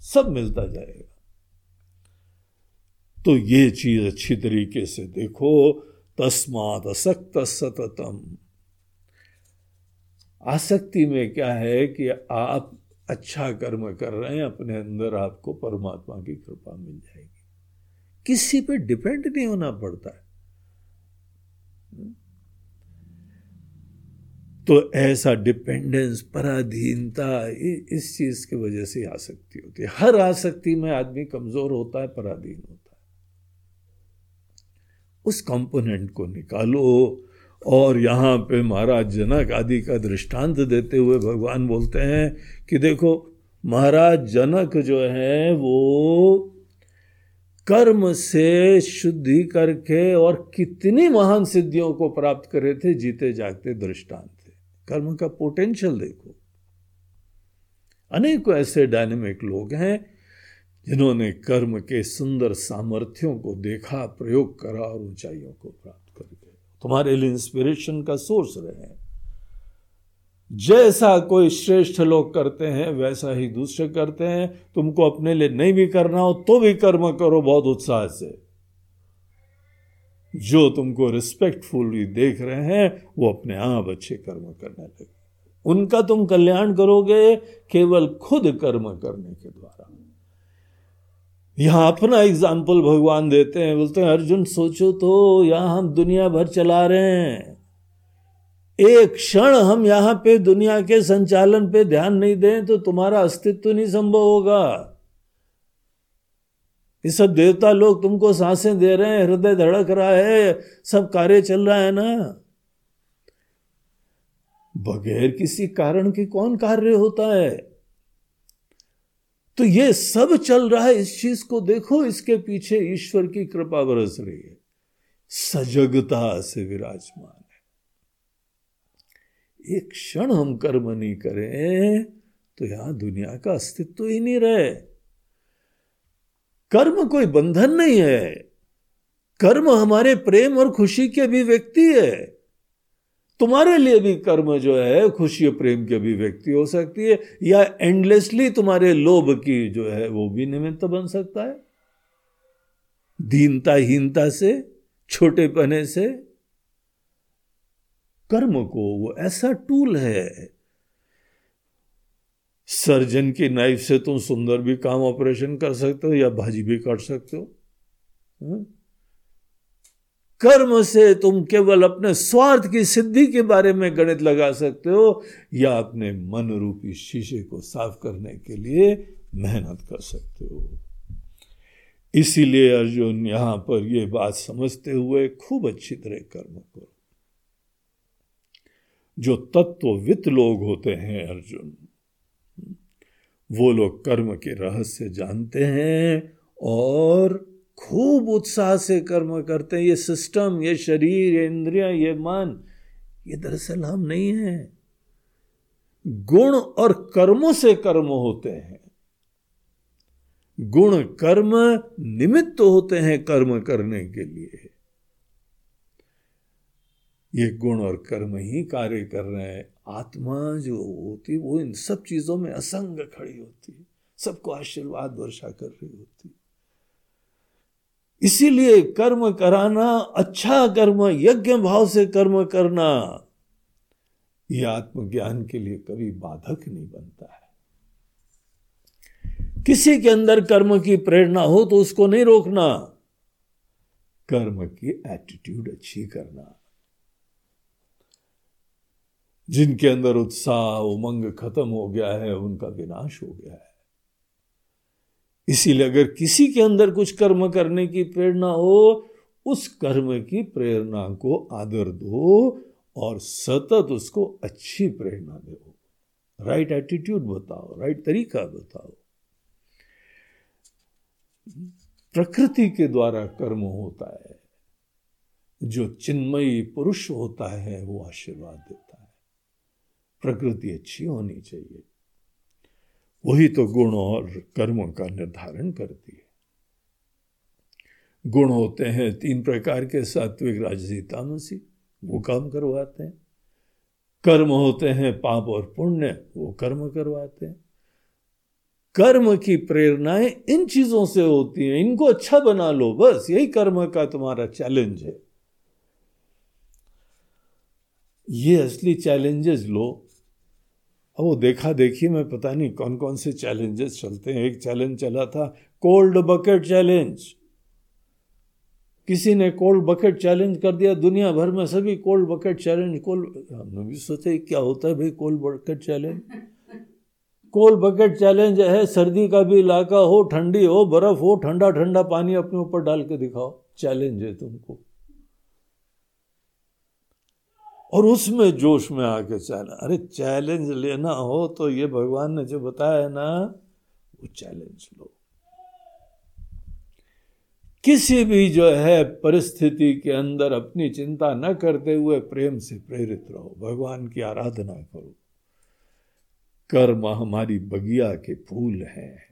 सब मिलता जाएगा। तो ये चीज़ अच्छी तरीके से देखो, तस्मात असक्त सततम। आसक्ति में क्या है कि आप अच्छा कर्म कर रहे हैं, अपने अंदर आपको परमात्मा की कृपा मिल जाएगी। किसी पे डिपेंड नहीं होना पड़ता है। तो ऐसा डिपेंडेंस पराधीनता इस चीज़ की वजह से आसक्ति होती है। हर आसक्ति में आदमी कमज़ोर होता है, पराधीन होता है। उस कंपोनेंट को निकालो और यहाँ पे महाराज जनक आदि का दृष्टांत देते हुए भगवान बोलते हैं कि देखो, महाराज जनक जो है, वो कर्म से शुद्धि करके और कितनी महान सिद्धियों को प्राप्त करे थे जीते जागते दृष्टांत। कर्म का पोटेंशियल देखो। अनेकों ऐसे डायनेमिक लोग हैं, जिन्होंने कर्म के सुंदर सामर्थ्यों को देखा, प्रयोग करा और ऊंचाइयों को प्राप्त करके तुम्हारे लिए इंस्पिरेशन का सोर्स रहे जैसा कोई श्रेष्ठ लोग करते हैं, वैसा ही दूसरे करते हैं। तुमको अपने लिए नहीं भी करना हो तो भी कर्म करो बहुत उत्साह से। जो तुमको रिस्पेक्टफुली देख रहे हैं, वो अपने आप अच्छे कर्म करने लगे। उनका तुम कल्याण करोगे केवल खुद कर्म करने के द्वारा। यहाँ अपना एग्ज़ाम्पल भगवान देते हैं, बोलते हैं, अर्जुन, सोचो तो यहाँ हम दुनिया भर चला रहे हैं। एक क्षण हम यहाँ पे दुनिया के संचालन पे ध्यान नहीं दें तो तुम्हारा अस्तित्व नहीं संभव होगा। ये सब देवता लोग तुमको साँसें दे रहे हैं, हृदय धड़क रहा है, सब कार्य चल रहा है ना? बगैर किसी कारण के कौन कार्य होता है? तो ये सब चल रहा है, इस चीज़ को देखो, इसके पीछे ईश्वर की कृपा बरस रही है। सजगता से विराजमान है। एक क्षण हम कर्म नहीं करें तो यहाँ दुनिया का अस्तित्व ही नहीं रहे। कर्म कोई बंधन नहीं है। कर्म हमारे प्रेम और खुशी की अभिव्यक्ति है। तुम्हारे लिए भी कर्म जो है, खुशी और प्रेम की अभिव्यक्ति हो सकती है, या एंडलेसली तुम्हारे लोभ की जो है, वो भी निमित्त बन सकता है। दीनता हीनता से छोटे पने से, कर्म को वो ऐसा टूल है। सर्जन की नाइफ से तुम सुंदर भी काम ऑपरेशन कर सकते हो या भाजी भी काट सकते हो। हुँ? कर्म से तुम केवल अपने स्वार्थ की सिद्धि के बारे में गणित लगा सकते हो या अपने मन रूपी शीशे को साफ़ करने के लिए मेहनत कर सकते हो। इसीलिए अर्जुन, यहाँ पर यह बात समझते हुए खूब अच्छी तरह कर्म करो। जो तत्ववित लोग होते हैं अर्जुन वो लोग कर्म के रहस्य जानते हैं और खूब उत्साह से कर्म करते हैं। ये सिस्टम ये शरीर, ये इंद्रिया, ये मन, ये दरअसल हम नहीं हैं। गुण और कर्मों से कर्म होते हैं। गुण कर्म निमित्त होते हैं कर्म करने के लिए। ये गुण और कर्म ही कार्य कर रहे हैं। आत्मा जो होती वो इन सब चीज़ों में असंग खड़ी होती है। सबको आशीर्वाद वर्षा कर रही होती इसीलिए कर्म कराना अच्छा कर्म, यज्ञ भाव से कर्म करना यह आत्मज्ञान के लिए कभी बाधक नहीं बनता है। किसी के अंदर कर्म की प्रेरणा हो तो उसको नहीं रोकना। कर्म की एटीट्यूड अच्छी करना। जिनके अंदर उत्साह उमंग खत्म हो गया है, उनका विनाश हो गया है। इसीलिए अगर किसी के अंदर कुछ कर्म करने की प्रेरणा हो, उस कर्म की प्रेरणा को आदर दो और सतत उसको अच्छी प्रेरणा दो। राइट एटीट्यूड बताओ राइट तरीका बताओ। प्रकृति के द्वारा कर्म होता है, जो चिन्मयी पुरुष होता है, वो आशीर्वाद देता है प्रकृति अच्छी होनी चाहिए। वही तो गुण और कर्मों का निर्धारण करती है। गुण होते हैं तीन प्रकार के सात्विक राजसी तामसी वो काम करवाते हैं। कर्म होते हैं पाप और पुण्य, वो कर्म करवाते हैं। कर्म की प्रेरणाएँ इन चीज़ों से होती हैं, इनको अच्छा बना लो, बस यही कर्म का तुम्हारा चैलेंज है। ये असली चैलेंजेस लो। अब वो देखा देखी में पता नहीं कौन कौन से चैलेंजेस चलते हैं। एक चैलेंज चला था कोल्ड बकेट चैलेंज किसी ने कोल्ड बकेट चैलेंज कर दिया दुनिया भर में सभी कोल्ड बकेट चैलेंज कोल्ड हमने भी सोचा क्या होता है भाई cold bucket challenge cold bucket challenge है सर्दी का भी इलाका हो ठंडी हो बर्फ़ हो ठंडा ठंडा पानी अपने ऊपर डाल के दिखाओ। चैलेंज है तुमको। और उसमें जोश में आके चैलेंज अरे चैलेंज लेना हो तो ये भगवान ने जो बताया ना, वो चैलेंज लो। किसी भी जो है परिस्थिति के अंदर अपनी चिंता न करते हुए प्रेम से प्रेरित रहो, भगवान की आराधना करो। कर्म हमारी बगिया के फूल हैं।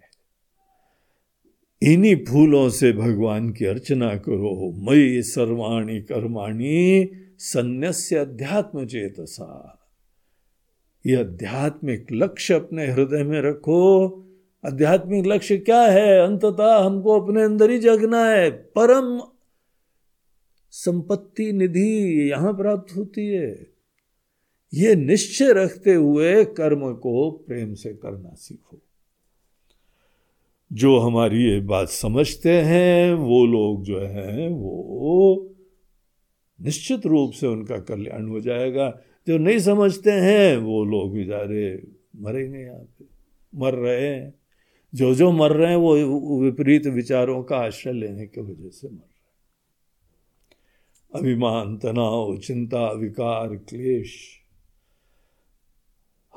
इन्हीं फूलों से भगवान की अर्चना करो। मई सर्वाणी कर्माणी संन्यास्य अध्यात्म चेतसा ये आध्यात्मिक लक्ष्य अपने हृदय में रखो। आध्यात्मिक लक्ष्य क्या है? अंततः हमको अपने अंदर ही जगना है। परम संपत्ति निधि यहाँ प्राप्त होती है। ये निश्चय रखते हुए कर्म को प्रेम से करना सीखो। जो हमारी ये बात समझते हैं, वो लोग जो हैं, वो निश्चित रूप से उनका कल्याण हो जाएगा। जो नहीं समझते हैं, वो लोग बेचारे मरेंगे यहाँ पे। मर रहे हैं। जो जो मर रहे हैं, वो विपरीत विचारों का आश्रय लेने की वजह से मर रहे हैं। अभिमान, तनाव, चिंता, विकार, क्लेश।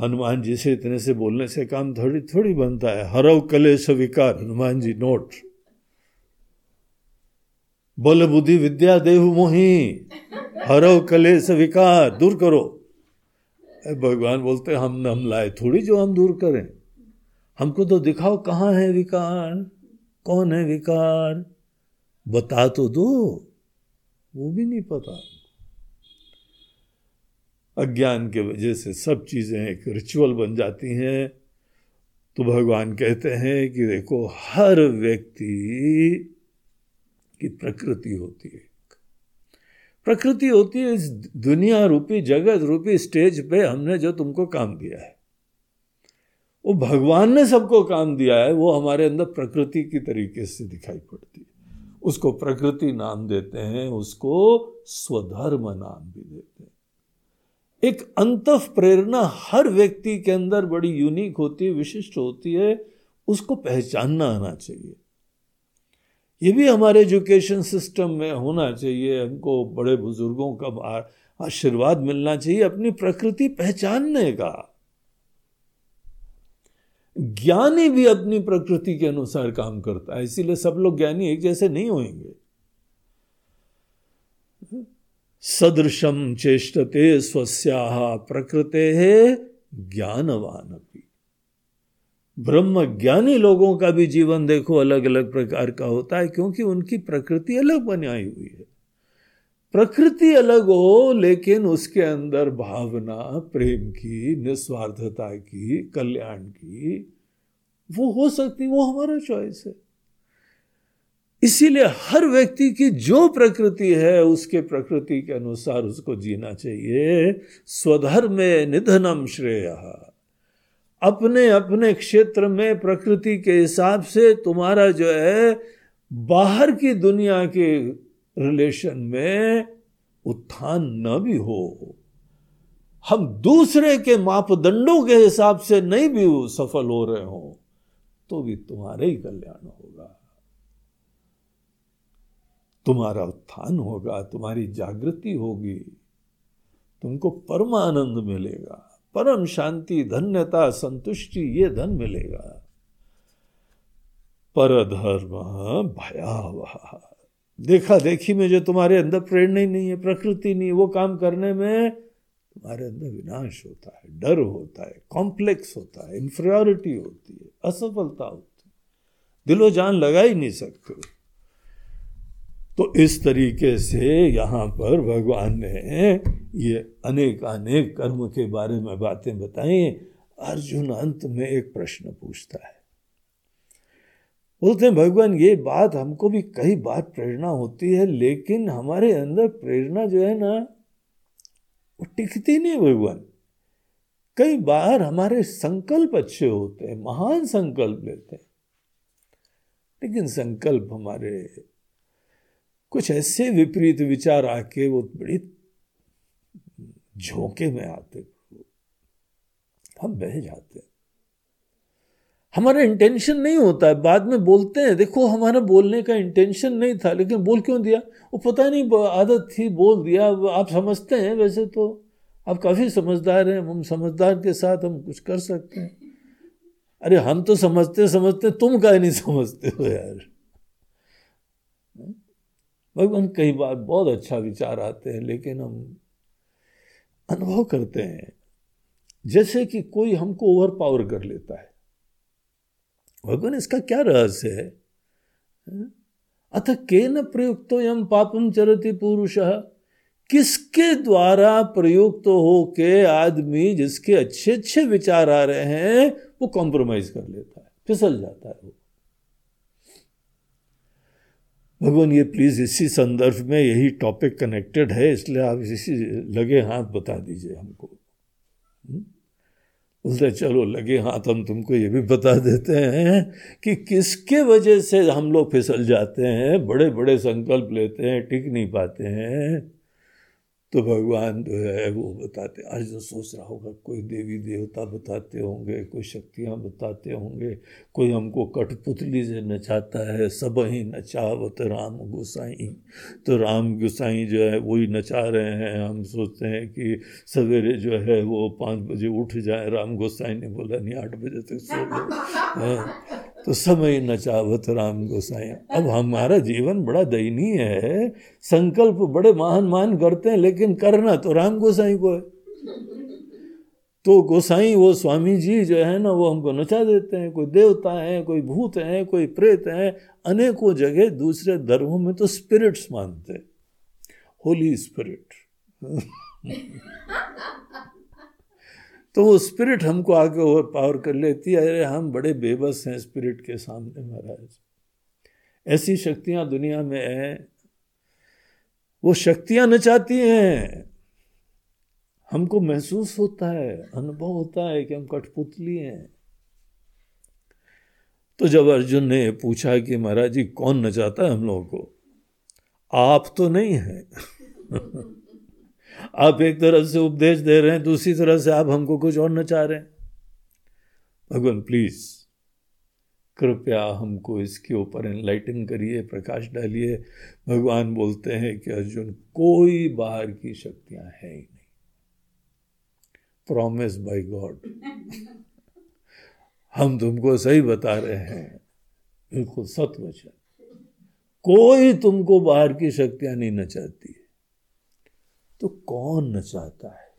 हनुमान जी से इतने से बोलने से काम थोड़ी थोड़ी बनता है। हरव कलेश विकार। हनुमान जी, नोट। बल बुद्धि विद्या देव मोही। हरव कलेश विकार, दूर करो। भगवान बोलते, हम हम लाए थोड़ी जो हम दूर करें। हमको तो दिखाओ कहाँ है विकार, कौन है विकार। बता तो दो, वो भी नहीं पता। अज्ञान के वजह से सब चीज़ें एक रिचुअल बन जाती हैं। तो भगवान कहते हैं कि देखो, हर व्यक्ति की प्रकृति होती है प्रकृति होती है इस दुनिया रूपी जगत रूपी स्टेज पे हमने जो तुमको काम दिया है। वो भगवान ने सबको काम दिया है, वो हमारे अंदर प्रकृति की तरीके से दिखाई पड़ती है। उसको प्रकृति नाम देते हैं, उसको स्वधर्म नाम भी देते हैं। एक अंत प्रेरणा हर व्यक्ति के अंदर बड़ी यूनिक होती है, विशिष्ट होती है, उसको पहचानना आना चाहिए। ये भी हमारे एजुकेशन सिस्टम में होना चाहिए, हमको बड़े बुज़ुर्गों का आशीर्वाद मिलना चाहिए, अपनी प्रकृति पहचानने का। ज्ञानी भी अपनी प्रकृति के अनुसार काम करता है, इसीलिए सब लोग ज्ञानी एक जैसे नहीं होंगे सदृशम चेष्टते स्वस्या प्रकृते ज्ञानवान ब्रह्म ज्ञानी लोगों का भी जीवन देखो अलग अलग प्रकार का होता है, क्योंकि उनकी प्रकृति अलग बनाई हुई है। प्रकृति अलग हो, लेकिन उसके अंदर भावना, प्रेम की, निस्वार्थता की, कल्याण की, वो हो सकती, वो हमारा चॉइस है। इसीलिए हर व्यक्ति की जो प्रकृति है, उसके प्रकृति के अनुसार उसको जीना चाहिए। स्वधर्म निधनम श्रेय। अपने अपने क्षेत्र में प्रकृति के हिसाब से तुम्हारा जो है, बाहर की दुनिया के रिलेशन में उत्थान न भी हो। हम दूसरे के मापदंडों के हिसाब से नहीं भी सफल हो रहे हो तो भी तुम्हारे ही कल्याण होगा। तुम्हारा उत्थान होगा, तुम्हारी जागृति होगी, तुमको परम आनंद मिलेगा। परम शांति, धन्यता, संतुष्टि, ये धन मिलेगा। पर धर्म भयावह। देखा, देखी में जो तुम्हारे अंदर प्रेरणा ही नहीं है, प्रकृति नहीं वो काम करने में तुम्हारे अंदर विनाश होता है, डर होता है कॉम्प्लेक्स होता है इंफरियोरिटी होती है, असफलता होती है। दिलो जान लगा ही नहीं सकते। तो इस तरीके से यहाँ पर भगवान ने ये अनेक अनेक कर्म के बारे में बातें बताई। अर्जुन अंत में एक प्रश्न पूछता है। बोलते हैं, भगवान, ये बात हमको भी कई बार प्रेरणा होती है, लेकिन हमारे अंदर प्रेरणा जो है ना, वो टिकती नहीं भगवान। कई बार हमारे संकल्प अच्छे होते हैं, महान संकल्प लेते हैं, लेकिन संकल्प हमारे कुछ ऐसे विपरीत विचार आके वो बड़ी झोंके में आते हम बह जाते हैं। हमारा इंटेंशन नहीं होता है। बाद में बोलते हैं, देखो, हमारा बोलने का इंटेंशन नहीं था, लेकिन बोल क्यों दिया? वो पता नहीं आदत थी, बोल दिया। आप समझते हैं वैसे तो। आप काफ़ी समझदार हैं। हम समझदार के साथ हम कुछ कर सकते हैं। अरे, हम तो समझते समझते तुम का नहीं समझते हो यार। भगवान कई बार बहुत अच्छा विचार आते हैं, लेकिन हम अनुभव करते हैं, जैसे कि कोई हमको ओवर पावर कर लेता है। भगवान, इसका क्या रहस्य है? अथ के न प्रयुक्त यम पापम चरती पुरुष। किसके द्वारा प्रयुक्त तो हो के आदमी जिसके अच्छे अच्छे विचार आ रहे हैं, वो कॉम्प्रोमाइज कर लेता है, फिसल जाता है वो। भगवान, ये प्लीज़ इसी संदर्भ में यही टॉपिक कनेक्टेड है, इसलिए आप इसी लगे हाथ बता दीजिए हमको। बोलते चलो, लगे हाथ, हम तुमको ये भी बता देते हैं कि किसके वजह से हम लोग फिसल जाते हैं बड़े बड़े संकल्प लेते हैं, टिक नहीं पाते हैं। तो भगवान जो है, वो बताते आज अर्जुन सोच रहा होगा, कोई देवी देवता बताते होंगे, कोई शक्तियाँ बताते होंगे, कोई हमको कठपुतली से नचाता है, सब ही नचावत राम गोसाई। तो राम गोसाई जो है, वही नचा रहे हैं, हम सोचते हैं कि सवेरे जो है, वो पाँच बजे उठ जाए, राम गोसाई ने बोला, नहीं, आठ बजे तक सो तो समय नचावत राम गोसाई। अब हमारा जीवन बड़ा दयनीय है। संकल्प बड़े महान मान करते हैं, लेकिन करना तो राम गोसाई को है। तो गोसाई, वो स्वामी जी जो है ना, वो हमको नचा देते हैं। कोई देवता है, कोई भूत है, कोई प्रेत है। अनेकों जगह दूसरे धर्मों में तो स्पिरिट्स मानते होली स्पिरिट तो वो स्पिरिट हमको आगे ओवर पावर कर लेती है। अरे, हम बड़े बेबस हैं स्पिरिट के सामने महाराज। ऐसी शक्तियाँ दुनिया में हैं, वो शक्तियाँ नचाती हैं। हमको महसूस होता है, अनुभव होता है कि हम कठपुतली हैं। तो जब अर्जुन ने पूछा कि महाराज जी, कौन नचाता है हम लोगों को? आप तो नहीं है। आप एक तरफ़ से उपदेश दे रहे हैं दूसरी तरफ़ से आप हमको कुछ और न चाह रहे हैं। भगवान प्लीज़ कृपया हमको इसके ऊपर एनलाइटन करिए प्रकाश डालिए। भगवान बोलते हैं कि अर्जुन कोई बाहर की शक्तियाँ है ही नहीं। प्रॉमिस बाय गॉड हम तुमको सही बता रहे हैं। बिल्कुल सत वचन कोई तुमको बाहर की शक्तियाँ नहीं नचाती। तो कौन नचाता है?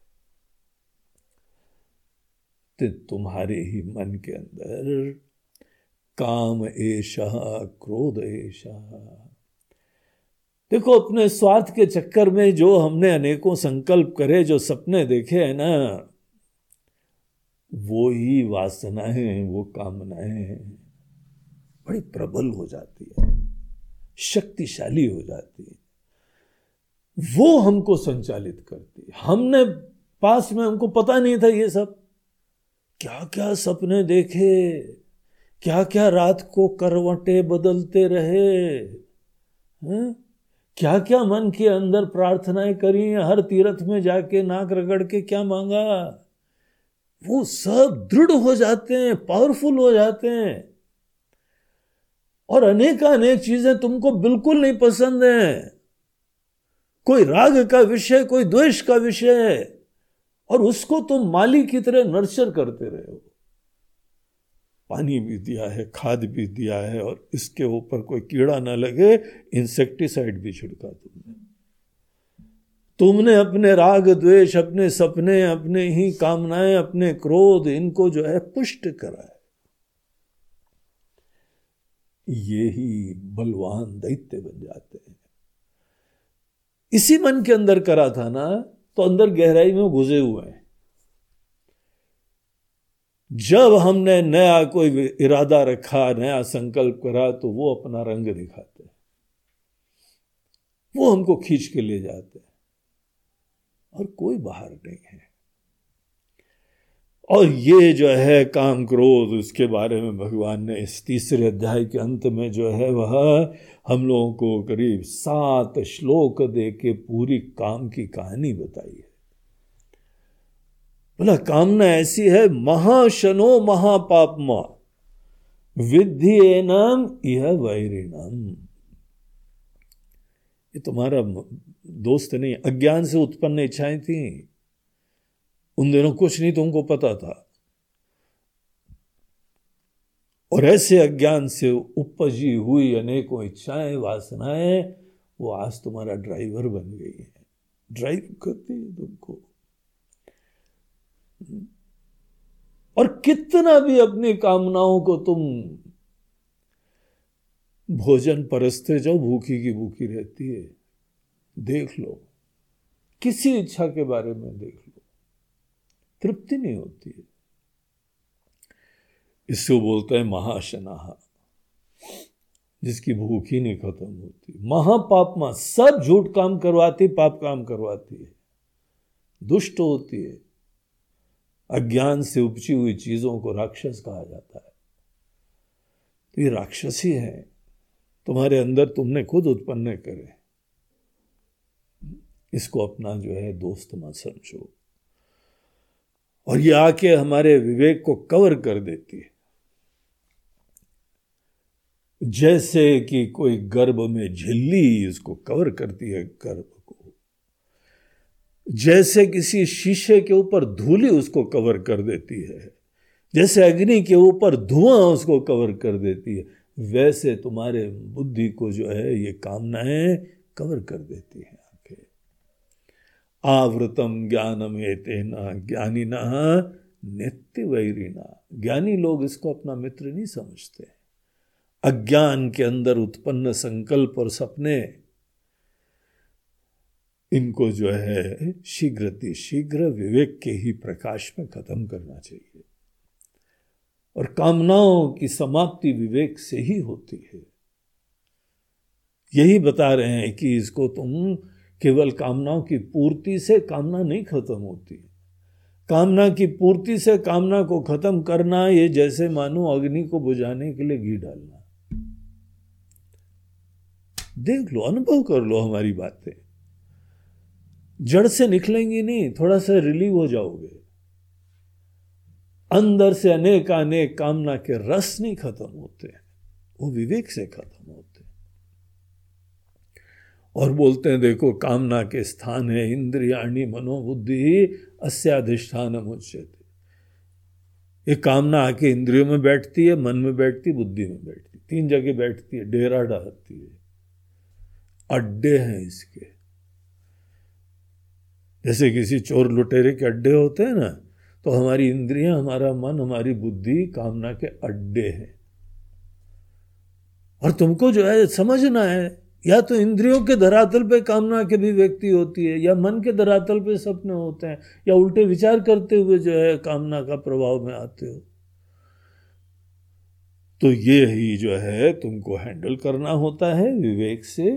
तो तुम्हारे ही मन के अंदर काम ऐशा, क्रोध ऐशा। देखो, अपने स्वार्थ के चक्कर में जो हमने अनेकों संकल्प करे, जो सपने देखे हैं ना, वो ही वासनाएँ वो कामनाएँ बड़ी प्रबल हो जाती है, शक्तिशाली हो जाती है। वो हमको संचालित करती हमने पास में हमको पता नहीं था ये सब। क्या क्या सपने देखे क्या क्या रात को करवटे बदलते रहे, हैं? क्या क्या मन के अंदर प्रार्थनाएँ करी, हर तीर्थ में जाके नाक रगड़ के क्या मांगा? वो सब दृढ़ हो जाते हैं पावरफुल हो जाते हैं। और अनेक अनेक चीज़ें तुमको बिल्कुल नहीं पसंद है। कोई राग का विषय, कोई द्वेष का विषय है, और उसको तुम माली की तरह नर्चर करते रहे हो। पानी भी दिया है, खाद भी दिया है, और इसके ऊपर कोई कीड़ा ना लगे, इंसेक्टिसाइड भी छिड़का तुमने। तुमने अपने राग, द्वेष, अपने सपने, अपने ही कामनाएँ, अपने क्रोध, इनको जो है पुष्ट करा है ये ही बलवान दैत्य बन जाते हैं। इसी मन के अंदर करा था ना तो अंदर गहराई में घुसे हुए हैं। जब हमने नया कोई इरादा रखा, नया संकल्प करा तो वो अपना रंग दिखाते हैं। वो हमको खींच के ले जाते हैं। और कोई बाहर नहीं है। और ये जो है काम क्रोध, उसके बारे में भगवान ने इस तीसरे अध्याय के अंत में जो है वह हम लोगों को करीब सात श्लोक दे के पूरी काम की कहानी बताई है। बोला, कामना ऐसी है, महाशनो महापापमा विधि एनम यह वैरिणम ये तुम्हारा दोस्त नहीं, अज्ञान से उत्पन्न इच्छाएँ थी। उन दिनों कुछ नहीं तुमको पता था। और ऐसे अज्ञान से उपजी हुई अनेकों इच्छाएँ, वासनाएँ, वो आज तुम्हारा ड्राइवर बन गई है। ड्राइव करती है तुमको। और कितना भी अपनी कामनाओं को तुम भोजन परसते जाओ, भूखी की भूखी रहती है। देख लो। किसी इच्छा के बारे में देख लो। तृप्ति नहीं होती है। इसको बोलते हैं महाशनाहा जिसकी भूख ही नहीं खत्म होती। महापापमा, सब झूठ काम करवाती, पाप काम करवाती है। दुष्ट होती है। अज्ञान से उपची हुई चीज़ों को राक्षस कहा जाता है। तो ये राक्षस ही है। तुम्हारे अंदर तुमने खुद उत्पन्न करे। इसको अपना जो है दोस्त मत समझो। और ये आके हमारे विवेक को कवर कर देती है। जैसे कि कोई गर्भ में झिल्ली इसको कवर करती है, गर्भ को। जैसे किसी शीशे के ऊपर धूली उसको कवर कर देती है, जैसे अग्नि के ऊपर धुआँ उसको कवर कर देती है, वैसे तुम्हारे बुद्धि को जो है ये कामनाएँ कवर कर देती है। आवृतम ज्ञानम तेना ज्ञानी न नित्य वैरिना ज्ञानी लोग इसको अपना मित्र नहीं समझते। अज्ञान के अंदर उत्पन्न संकल्प और सपने, इनको जो है शीघ्र शीघ्र विवेक के ही प्रकाश में खत्म करना चाहिए। और कामनाओं की समाप्ति विवेक से ही होती है। यही बता रहे हैं कि इसको तुम केवल कामनाओं की पूर्ति से कामना नहीं खत्म होती। कामना की पूर्ति से कामना को खत्म करना, ये जैसे मानो अग्नि को बुझाने के लिए घी डालना। देख लो, अनुभव कर लो हमारी बातें। जड़ से निकलेंगी नहीं, थोड़ा सा रिलीव हो जाओगे। अंदर से अनेक अनेक कामना के रस नहीं खत्म होते, वो विवेक से खत्म। और बोलते हैं, देखो, कामना के स्थान है, इंद्रियाणी मनोबुद्धि अस्याधिष्ठान उच्यते ये कामना आके इंद्रियों में बैठती है, मन में बैठती बुद्धि में बैठती तीन जगह बैठती है, डेरा डालती है। अड्डे हैं इसके। जैसे किसी चोर लुटेरे के अड्डे होते हैं ना तो हमारी इंद्रियाँ, हमारा मन, हमारी बुद्धि कामना के अड्डे हैं। और तुमको जो है, समझना है या तो इंद्रियों के धरातल पे कामना के भी व्यक्ति होती है, या मन के धरातल पे सपने होते हैं, या उल्टे विचार करते हुए जो है कामना का प्रभाव में आते हो। तो ये ही जो है तुमको हैंडल करना होता है विवेक से।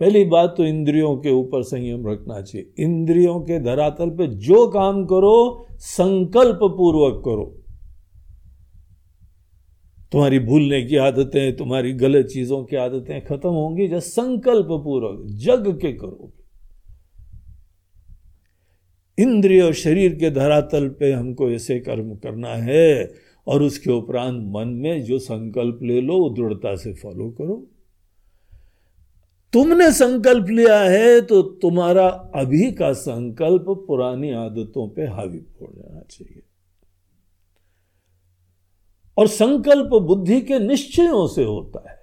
पहली बात तो इंद्रियों के ऊपर संयम रखना चाहिए। इंद्रियों के धरातल पे जो काम करो, संकल्प पूर्वक करो। तुम्हारी भूलने की आदतें, तुम्हारी गलत चीज़ों की आदतें खत्म होंगी, जब संकल्प पूर्वक जग के करोगे। इंद्रिय और शरीर के धरातल पे हमको ऐसे कर्म करना है और उसके उपरांत मन में जो संकल्प ले लो दृढ़ता से फॉलो करो। तुमने संकल्प लिया है तो तुम्हारा अभी का संकल्प पुरानी आदतों पे हावी पड़ जाना चाहिए। और संकल्प बुद्धि के निश्चयों से होता है।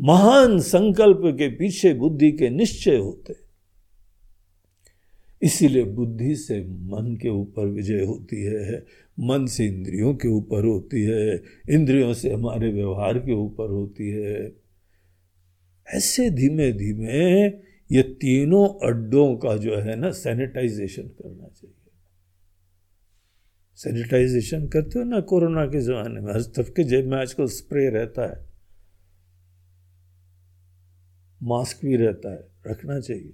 महान संकल्प के पीछे बुद्धि के निश्चय होते इसीलिए बुद्धि से मन के ऊपर विजय होती है, मन से इंद्रियों के ऊपर होती है, इंद्रियों से हमारे व्यवहार के ऊपर होती है। ऐसे धीमे धीमे ये तीनों अड्डों का जो है ना सैनिटाइजेशन चाहिए सैनिटाइजेशन करते हो ना कोरोना के ज़माने में? हर तरफ़ के जेब में आजकल स्प्रे रहता है। मास्क भी रहता है, रखना चाहिए।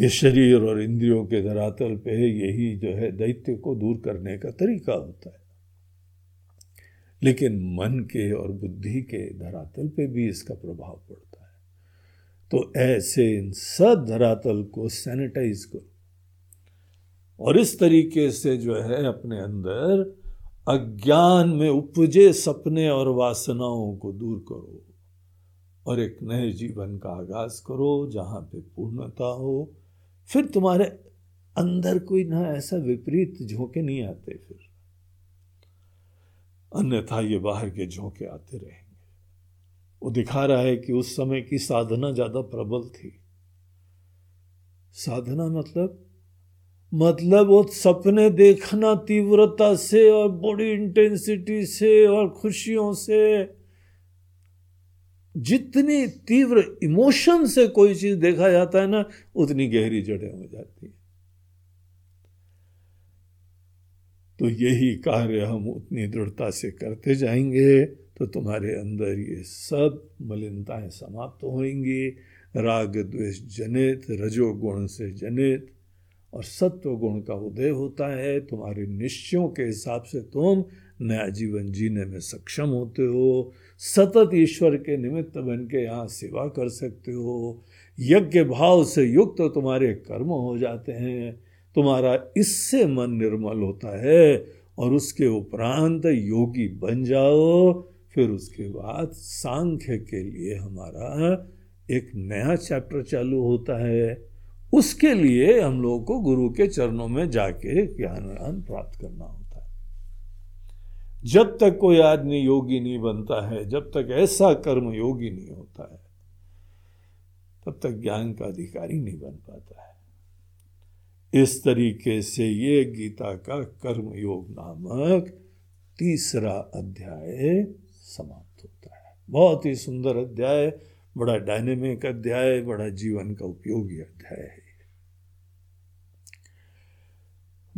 ये शरीर और इंद्रियों के धरातल पे यही जो है दैत्य को दूर करने का तरीका होता है। लेकिन मन के और बुद्धि के धरातल पे भी इसका प्रभाव पड़ता है। तो ऐसे इन सब धरातल को सैनिटाइज करो। और इस तरीके से जो है अपने अंदर अज्ञान में उपजे सपने और वासनाओं को दूर करो और एक नए जीवन का आगाज़ करो जहाँ पे पूर्णता हो। फिर तुम्हारे अंदर कोई ना ऐसा विपरीत झोंके नहीं आते फिर। अन्यथा ये बाहर के झोंके आते रहेंगे। वो दिखा रहा है कि उस समय की साधना ज़्यादा प्रबल थी। साधना मतलब मतलब वो सपने देखना तीव्रता से और बड़ी इंटेंसिटी से और खुशियों से। जितनी तीव्र इमोशन से कोई चीज़ देखा जाता है ना, उतनी गहरी जड़ें हो जाती है। तो यही कार्य हम उतनी दृढ़ता से करते जाएँगे तो तुम्हारे अंदर ये सब मलिनताएँ समाप्त होंगी। राग, द्वेष जनित, रजोगुण से जनित और सत्व गुण का उदय होता है। तुम्हारे निश्चयों के हिसाब से तुम नया जीवन जीने में सक्षम होते हो। सतत ईश्वर के निमित्त बन के यहाँ सेवा कर सकते हो। यज्ञ भाव से युक्त तो तुम्हारे कर्म हो जाते हैं। तुम्हारा इससे मन निर्मल होता है और उसके उपरांत योगी बन जाओ। फिर उसके बाद सांख्य के लिए हमारा एक नया चैप्टर चालू होता है। उसके लिए हम लोगों को गुरु के चरणों में जाके ज्ञान प्राप्त करना होता है। जब तक कोई आदमी योगी नहीं बनता है, जब तक ऐसा कर्म योगी नहीं होता है, तब तक ज्ञान का अधिकारी नहीं बन पाता है। इस तरीके से ये गीता का कर्म योग नामक तीसरा अध्याय समाप्त होता है। बहुत ही सुंदर अध्याय। बड़ा डायनेमिक अध्याय, बड़ा जीवन का उपयोगी अध्याय है।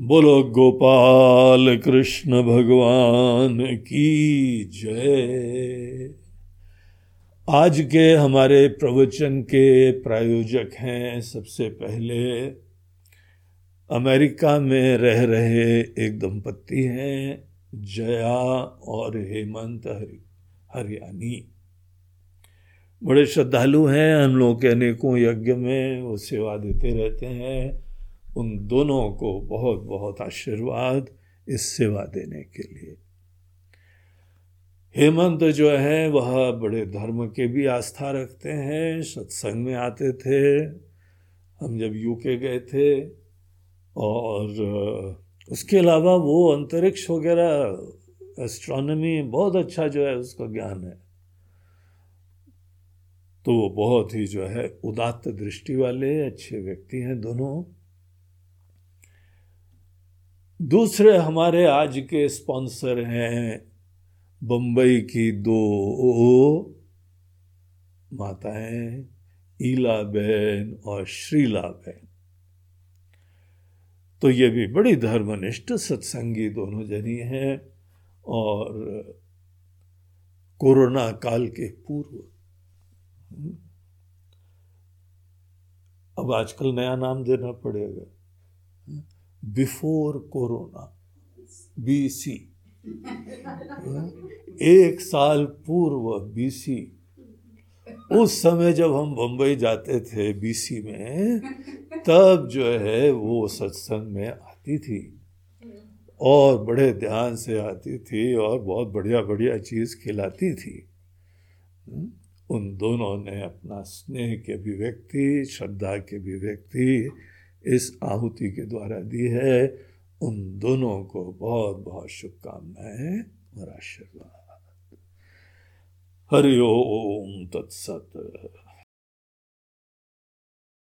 बोलो, गोपाल कृष्ण भगवान की जय। आज के हमारे प्रवचन के प्रायोजक हैं सबसे पहले, अमेरिका में रह रहे एक दंपत्ति हैं, जया और हेमंत हरियाणी। बड़े श्रद्धालु हैं, हम लोग के अनेकों यज्ञ में वो सेवा देते रहते हैं। उन दोनों को बहुत बहुत आशीर्वाद इस सेवा देने के लिए। हेमंत जो है, वह बड़े धर्म के भी आस्था रखते हैं, सत्संग में आते थे। हम जब यूके गए थे और उसके अलावा वो अंतरिक्ष वगैरह एस्ट्रोनॉमी बहुत अच्छा जो है उसका ज्ञान है। तो वो बहुत ही जो है उदात्त दृष्टि वाले, अच्छे व्यक्ति हैं दोनों। दूसरे हमारे आज के स्पॉन्सर हैं बंबई की दो माताएँ, ईला बहन और श्रीला बहन। तो ये भी बड़ी धर्मनिष्ठ सत्संगी दोनों जनी हैं और कोरोना काल के पूर्व अब आजकल नया नाम देना पड़ेगा। Before corona, BC. एक साल पूर्व बीसी। उस समय जब हम बम्बई जाते थे बीसी में, तब जो है वो सत्संग में आती थी। और बड़े ध्यान से आती थी और बहुत बढ़िया बढ़िया चीज़ खिलाती थी। उन दोनों ने अपना स्नेह की अभिव्यक्ति, श्रद्धा की अभिव्यक्ति इस आहुति के द्वारा दी है। उन दोनों को बहुत बहुत शुभकामनाएँ और आशीर्वाद। हरिओम तत्सत।